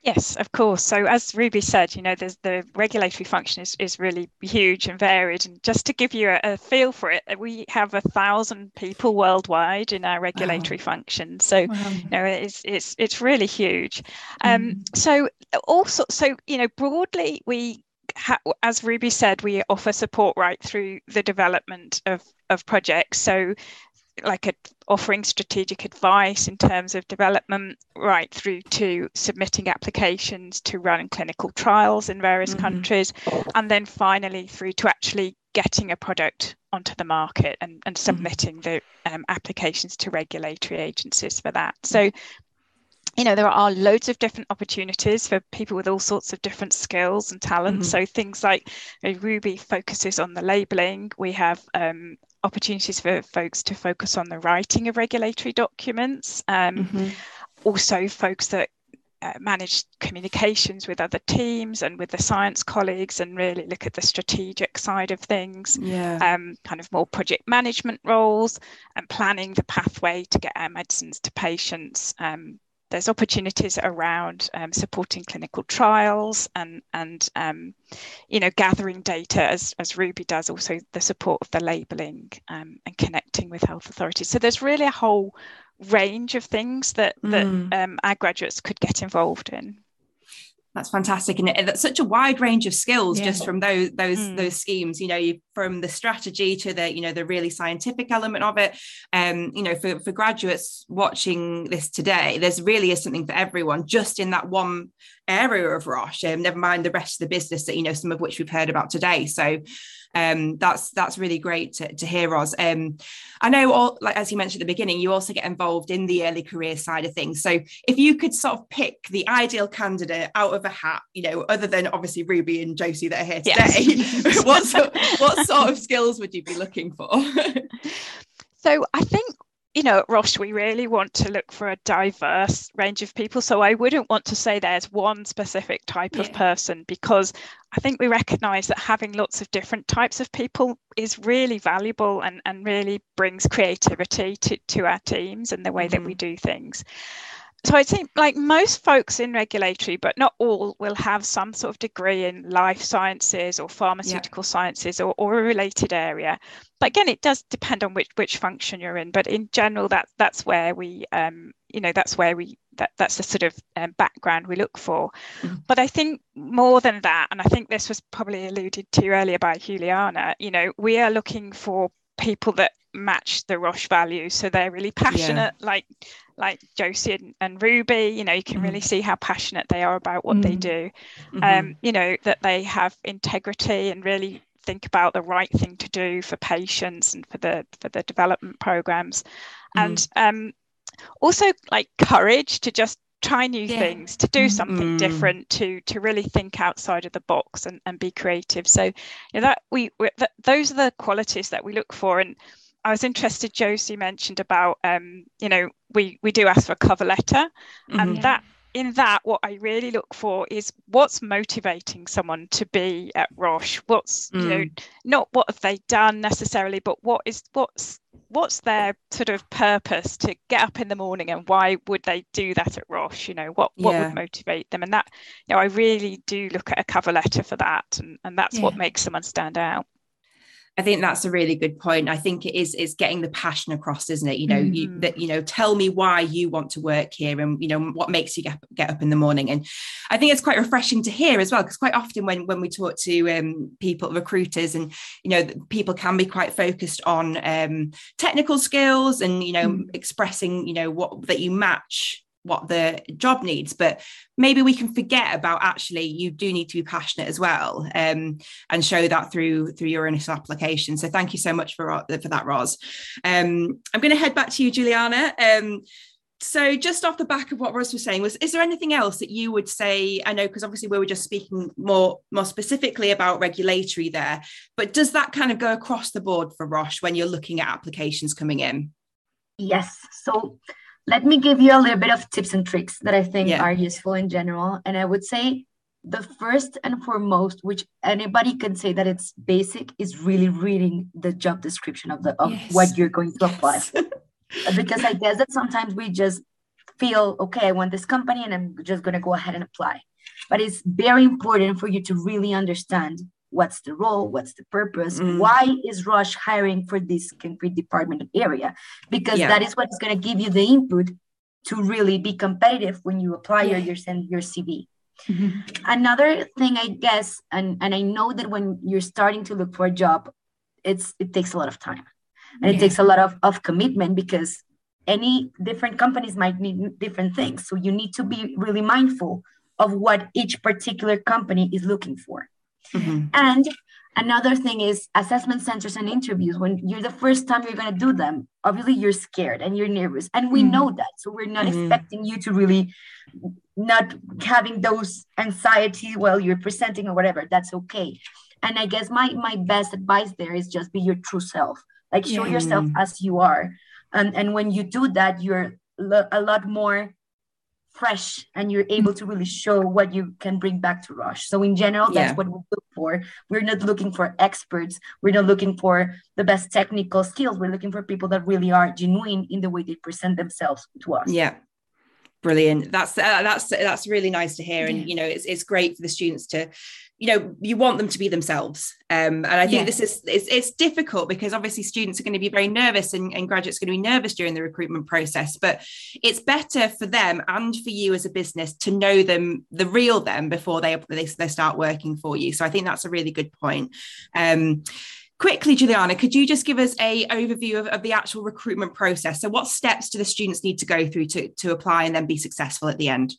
Yes, of course. So as Ruby said, you know, there's the regulatory function is, is really huge and varied. And just to give you a, a feel for it, we have a thousand people worldwide in our regulatory wow. function. So wow. you know, it's it's it's really huge. Um, mm. So also, so you know, broadly, we ha- as Ruby said, we offer support right through the development of, of projects. So, like a, offering strategic advice in terms of development, right through to submitting applications to run clinical trials in various mm-hmm. countries, and then finally through to actually getting a product onto the market and, and mm-hmm. submitting mm-hmm. the um, applications to regulatory agencies for that. So you know there are loads of different opportunities for people with all sorts of different skills and talents mm-hmm. so things like ruby focuses on the labeling we have um, opportunities for folks to focus on the writing of regulatory documents um, mm-hmm. also folks that uh, manage communications with other teams and with the science colleagues and really look at the strategic side of things yeah um, kind of more project management roles and planning the pathway to get our medicines to patients um, there's opportunities around um, supporting clinical trials and and um, you know gathering data as, as Ruby does also the support of the labeling um, and connecting with health authorities so there's really a whole range of things that that mm. Um, our graduates could get involved in that's fantastic and that's such a wide range of skills yeah. just from those those mm. those schemes you know you, from the strategy to the you know the really scientific element of it um you know for, for graduates watching this today there's really is something for everyone just in that one area of Roche um, never mind the rest of the business that you know some of which we've heard about today so um, that's that's really great to, to hear, Ros. Um, I know, all, like as you mentioned at the beginning, you also get involved in the early career side of things. So if you could sort of pick the ideal candidate out of a hat, you know, other than obviously Ruby and Josie that are here today, yes. what what sort of skills would you be looking for? so I think you know, at Roche, we really want to look for a diverse range of people. So I wouldn't want to say there's one specific type yeah. of person because I think we recognize that having lots of different types of people is really valuable and, and really brings creativity to, to our teams and the way mm-hmm. that we mm-hmm. do things so I think like most folks in regulatory, but not all, will have some sort of degree in life sciences or pharmaceutical yeah. sciences or, or a related area. But again, it does depend on which which function you're in. But in general, that that's where we um, you know that's where we that that's the sort of um, background we look for. Mm-hmm. But I think more than that, and I think this was probably alluded to earlier by Juliana, you know, we are looking for people that match the Roche values. So they're really passionate, yeah. like like Josie and, and, Ruby. You know, you can mm. really see how passionate they are about what mm. they do. Mm-hmm. Um, you know, that they have integrity and really think about the right thing to do for patients and for the for the development programs. Mm. And um, also like courage to just try new yeah. things to do something mm. different to to really think outside of the box and, and be creative so you know that we that, those are the qualities that we look for and I was interested. Josie mentioned about, um, you know, we we do ask for a cover letter, mm-hmm. and that in that, what I really look for is what's motivating someone to be at Roche. What's mm. you know, mm. not what have they done necessarily, but what is what's what's their sort of purpose to get up in the morning and why would they do that at Roche? You know, what what yeah. would motivate them? And that, you know, I really do look at a cover letter for that, and and that's yeah. what makes someone stand out. I think that's a really good point. I think it is it's getting the passion across, isn't it? You know, mm. you, that you know, tell me why you want to work here, and you know what makes you get, get up in the morning. And I think it's quite refreshing to hear as well, because quite often when when we talk to um, people, recruiters, and you know, people can be quite focused on um, technical skills and you know, mm. expressing you know what that you match what the job needs but maybe we can forget about actually you do need to be passionate as well um, and show that through through your initial application. So thank you so much for for that Ros. Um, I'm going to head back to you Juliana. Um, so just off the back of what Ros was saying was is there anything else that you would say I know because obviously we were just speaking more more specifically about regulatory there but does that kind of go across the board for Roche when you're looking at applications coming in? Yes. So let me give you a little bit of tips and tricks that I think yeah. are useful in general. And I would say the first and foremost, which anybody can say that it's basic, is really reading the job description of the of yes. what you're going to apply because I guess that sometimes we just feel, okay, I want this company and I'm just gonna go ahead and apply. But it's very important for you to really understand what's the role what's the purpose mm. why is Roche hiring for this concrete department area because yeah. that is what's going to give you the input to really be competitive when you apply yeah. or you send your cv mm-hmm. another thing i guess and, and i know that when you're starting to look for a job it's it takes a lot of time and yeah. it takes a lot of, of commitment because any different companies might need different things so you need to be really mindful of what each particular company is looking for Mm-hmm. And Another thing is assessment centers and interviews. When you're the first time you're going to do them, obviously you're scared and you're nervous, and we mm. know that. So we're not mm. expecting you to really not having those anxiety while you're presenting or whatever. That's okay. And I guess my my best advice there is just be your true self. Like show yourself as you are, and and when you do that, you're a lot more fresh and you're able to really show what you can bring back to Roche. So in general, that's yeah. what we look for. We're not looking for experts. We're not looking for the best technical skills. We're looking for people that really are genuine in the way they present themselves to us. Yeah. Brilliant. That's uh, that's that's really nice to hear, and you know, it's it's great for the students to you know you want them to be themselves. Um, and i think yeah. this is it's, it's, difficult because obviously students are going to be very nervous and, and, graduates are going to be nervous during the recruitment process but it's better for them and for you as a business to know them the real them before they they, they start working for you. So i think that's a really good point. Um, quickly juliana could you just give us a overview of, of the actual recruitment process? So what steps do the students need to go through to, to apply and then be successful at the end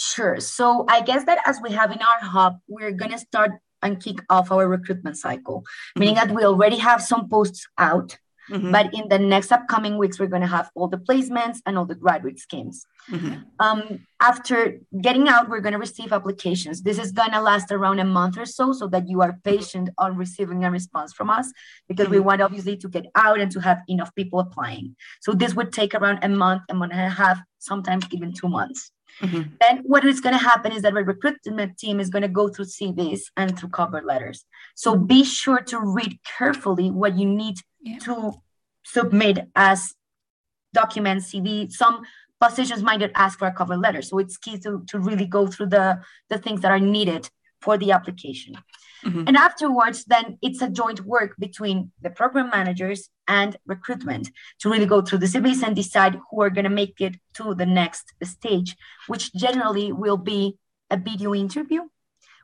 Sure. So I guess that as we have in our hub, we're going to start and kick off our recruitment cycle, mm-hmm. meaning that we already have some posts out. Mm-hmm. But in the next upcoming weeks, we're going to have all the placements and all the graduate schemes. Mm-hmm. Um, after getting out, we're going to receive applications. This is going to last around a month or so, so that you are patient on receiving a response from us, because we mm-hmm. want obviously to get out and to have enough people applying. So this would take around a month, a month and a half, sometimes even two months. Mm-hmm. Then what is going to happen is that our recruitment team is going to go through CVs and through cover letters. So be sure to read carefully what you need yeah. to submit as documents, CV. Some positions might not ask for a cover letter. So it's key to, to really go through the, the things that are needed for the application. Mm-hmm. And afterwards, then it's a joint work between the program managers and recruitment to really go through the CVs and decide who are going to make it to the next stage, which generally will be a video interview,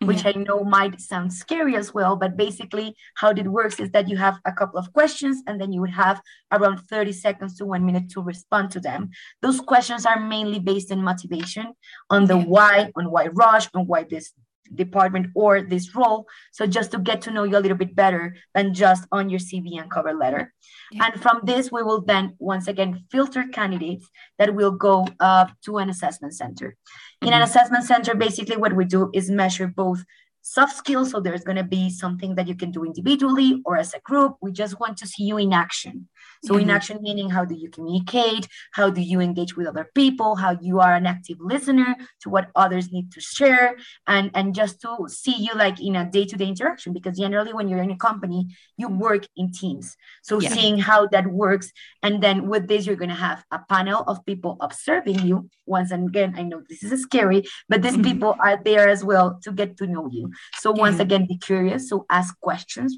which mm-hmm. I know might sound scary as well. But basically, how it works is that you have a couple of questions and then you would have around 30 seconds to one minute to respond to them. Those questions are mainly based on motivation, on the why, on why Roche, on why this department or this role. So just to get to know you a little bit better than just on your CV and cover letter. Yeah. And from this, we will then once again filter candidates that will go uh, to an assessment center. In an mm-hmm. assessment center, basically what we do is measure both soft skills. So there's going to be something that you can do individually or as a group. We just want to see you in action. So mm-hmm. in action meaning how do you communicate? How do you engage with other people? How you are an active listener to what others need to share and, and just to see you like in a day-to-day interaction because generally when you're in a company, you work in teams. So yeah. seeing how that works. And then with this, you're gonna have a panel of people observing you. Once again, I know this is scary, but these mm-hmm. people are there as well to get to know you. So once yeah. again, be curious. So ask questions.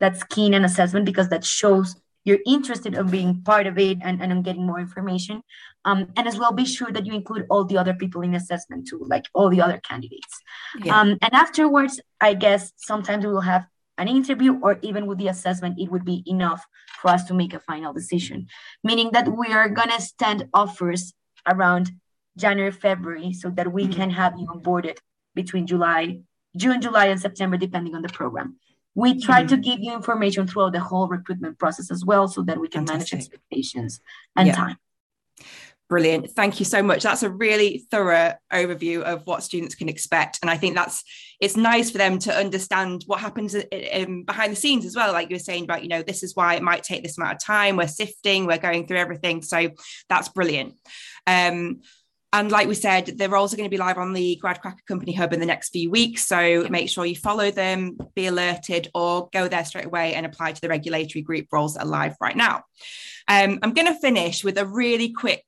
That's keen in an assessment because that shows you're interested in being part of it and, and on getting more information. Um, and as well, be sure that you include all the other people in assessment too, like all the other candidates. Yeah. Um, and afterwards, I guess sometimes we will have an interview or even with the assessment, it would be enough for us to make a final decision, meaning that we are going to stand offers around January, February, so that we mm-hmm. can have you onboarded between July, June, July, and September, depending on the program. We try mm-hmm. to give you information throughout the whole recruitment process as well so that we can Fantastic. manage expectations and yeah. time. Brilliant. Thank you so much. That's a really thorough overview of what students can expect. And I think that's it's nice for them to understand what happens in, in, behind the scenes as well. Like you were saying about, you know, this is why it might take this amount of time. We're sifting, we're going through everything. So that's brilliant. Um, and like we said, the roles are going to be live on the GradCracker Company Hub in the next few weeks. So make sure you follow them, be alerted, or go there straight away and apply to the regulatory group roles that are live right now. Um, I'm going to finish with a really quick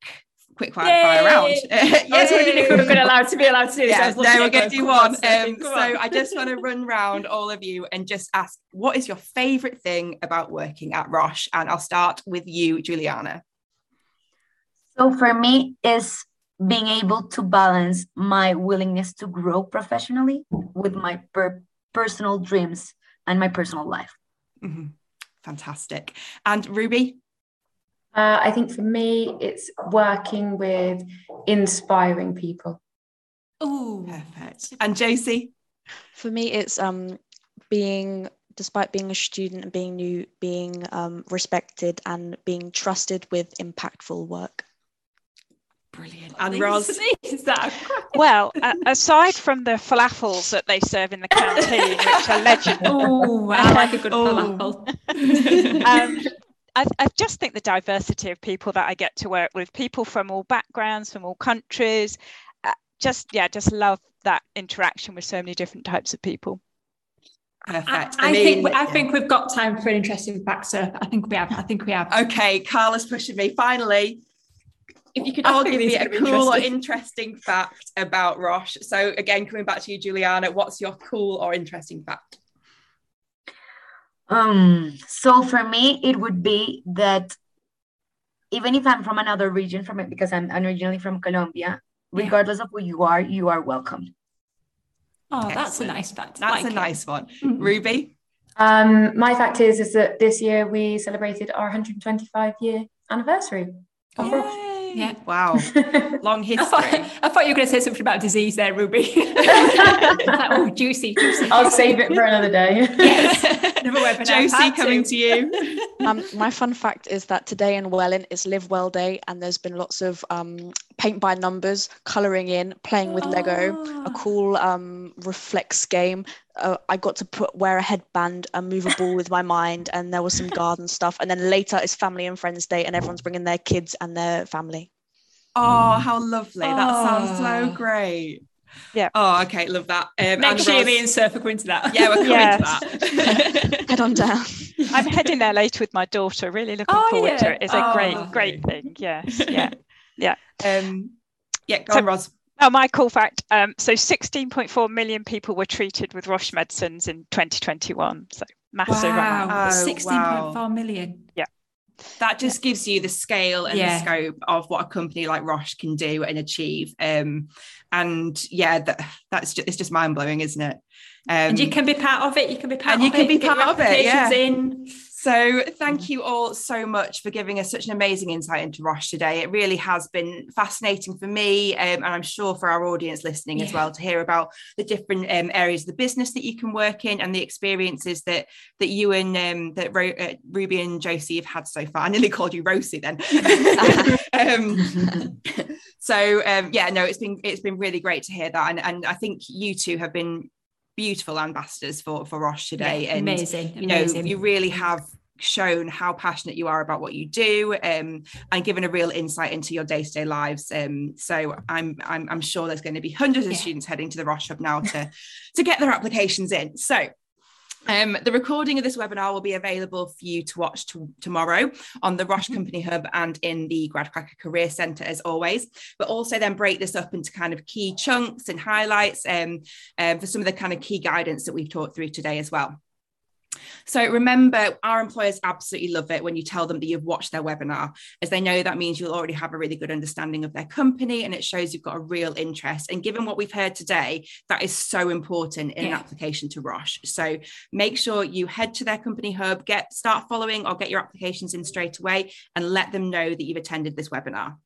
quick fire, fire round. yes, I was wondering if we were going to allow to be allowed to do yeah, no, we're going to do one. Um, so I just want to run round all of you and just ask, what is your favourite thing about working at Roche? And I'll start with you, Juliana. So for me, is being able to balance my willingness to grow professionally with my per- personal dreams and my personal life. Mm-hmm. Fantastic. And Ruby? Uh, I think for me, it's working with inspiring people. Oh, perfect. And Josie? For me, it's um, being despite being a student and being new, being um, respected and being trusted with impactful work. Brilliant. And Ros, is that well, uh, aside from the falafels that they serve in the canteen, which are legendary. Oh, I like a good falafel. um, I, I, just think the diversity of people that I get to work with, people from all backgrounds, from all countries, uh, just yeah, just love that interaction with so many different types of people. Perfect. I, I, I mean, think I think we've got time for an interesting backsurf. I think we have. I think we have. Okay, Carla's pushing me. Finally, if you could all give me a cool or interesting fact about Roche. So again, coming back to you, Juliana, what's your cool or interesting fact? Um, so for me, it would be that even if I'm from another region, from it because I'm originally from Colombia, regardless of who you are, you are welcome. Oh, Excellent. that's a nice fact. That's like a it. nice one. Mm-hmm. Ruby? Um, my fact is is that this year we celebrated our 125 year anniversary. Yeah. Wow. Long history. I thought, I thought, you were going to say something about disease there, Ruby. like, oh, juicy, juicy. I'll save it for another day. yes. Another Josie coming to, to you. Um, my fun fact is that today in Welwyn is Live Well Day, and there's been lots of um, paint by numbers, colouring in, playing with oh. Lego, a ah. cool um, reflex game. Uh, I got to put wear a headband and move a ball with my mind, and there was some garden stuff. And then later it's Family and Friends Day, and everyone's bringing their kids and their family. Oh, how lovely! Oh. That sounds so great. Yeah. Oh, okay. Love that. Um, Next year, me and Surf are going to that. Yeah, we're coming yes. to that. Head on down. I'm heading there later with my daughter. Really looking oh, forward yeah. to it. It's a oh, great, lovely. great thing. Yes. Yeah. Yeah. Um, yeah. Go so, on, Ros. Oh, my cool fact. Um, so 16.4 million people were treated with Roche medicines in 2021. So massive. Wow. Oh, 16.4 wow. million. Yeah that just gives you the scale and yeah. the scope of what a company like Roche can do and achieve. Um, and yeah, that, that's just, it's just mind blowing, isn't it? Um, and you can be part of it. You can be part. And you can it, be part of it. Yeah. In. So, thank you all so much for giving us such an amazing insight into Roche today. It really has been fascinating for me, um, and I'm sure for our audience listening yeah. as well, to hear about the different um, areas of the business that you can work in and the experiences that that you and um, that Ro- uh, Ruby and Josie have had so far. I nearly called you Rosie then. Um, so, um, yeah, no, it's been it's been really great to hear that, and and I think you two have been beautiful ambassadors for for Roche today. Yeah, and amazing, you know, amazing. you really have shown how passionate you are about what you do um, and given a real insight into your day-to-day lives um, so I'm, I'm, I'm sure there's going to be hundreds of yeah. students heading to the Roche Hub now to to get their applications in so um, the recording of this webinar will be available for you to watch tomorrow on the Roche mm-hmm. Company Hub and in the GradCracker Career Centre as always, but also then break this up into kind of key chunks and highlights um, um, for some of the kind of key guidance that we've talked through today as well. So remember, our employers absolutely love it when you tell them that you've watched their webinar, as they know that means you'll already have a really good understanding of their company and it shows you've got a real interest. And given what we've heard today, that is so important in yeah. an application to Roche. So make sure you head to their company hub, get start following or get your applications in straight away and let them know that you've attended this webinar.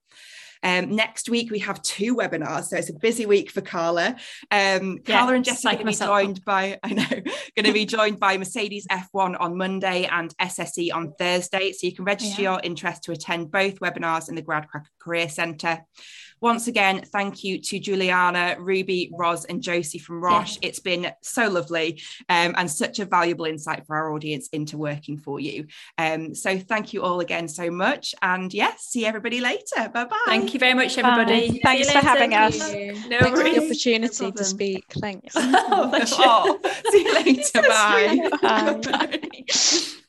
Um, next week we have two webinars, so it's a busy week for Carla. Um, yeah, Carla and Jesse are going to be joined by I know going to be joined by Mercedes F1 on Monday and SSE on Thursday. So you can register yeah. your interest to attend both webinars in the GradCracker Career Centre. Once again, thank you to Juliana, Ruby, Ros, and Josie from Roche. Yeah. It's been so lovely um, and such a valuable insight for our audience into working for you. Um, so thank you all again so much. And yes, see everybody later. Bye bye. Thank you very much, everybody. Bye. Thanks for having us. No Thanks worries. for the opportunity no to speak. Thanks. oh, oh, see you later. Bye. bye. bye.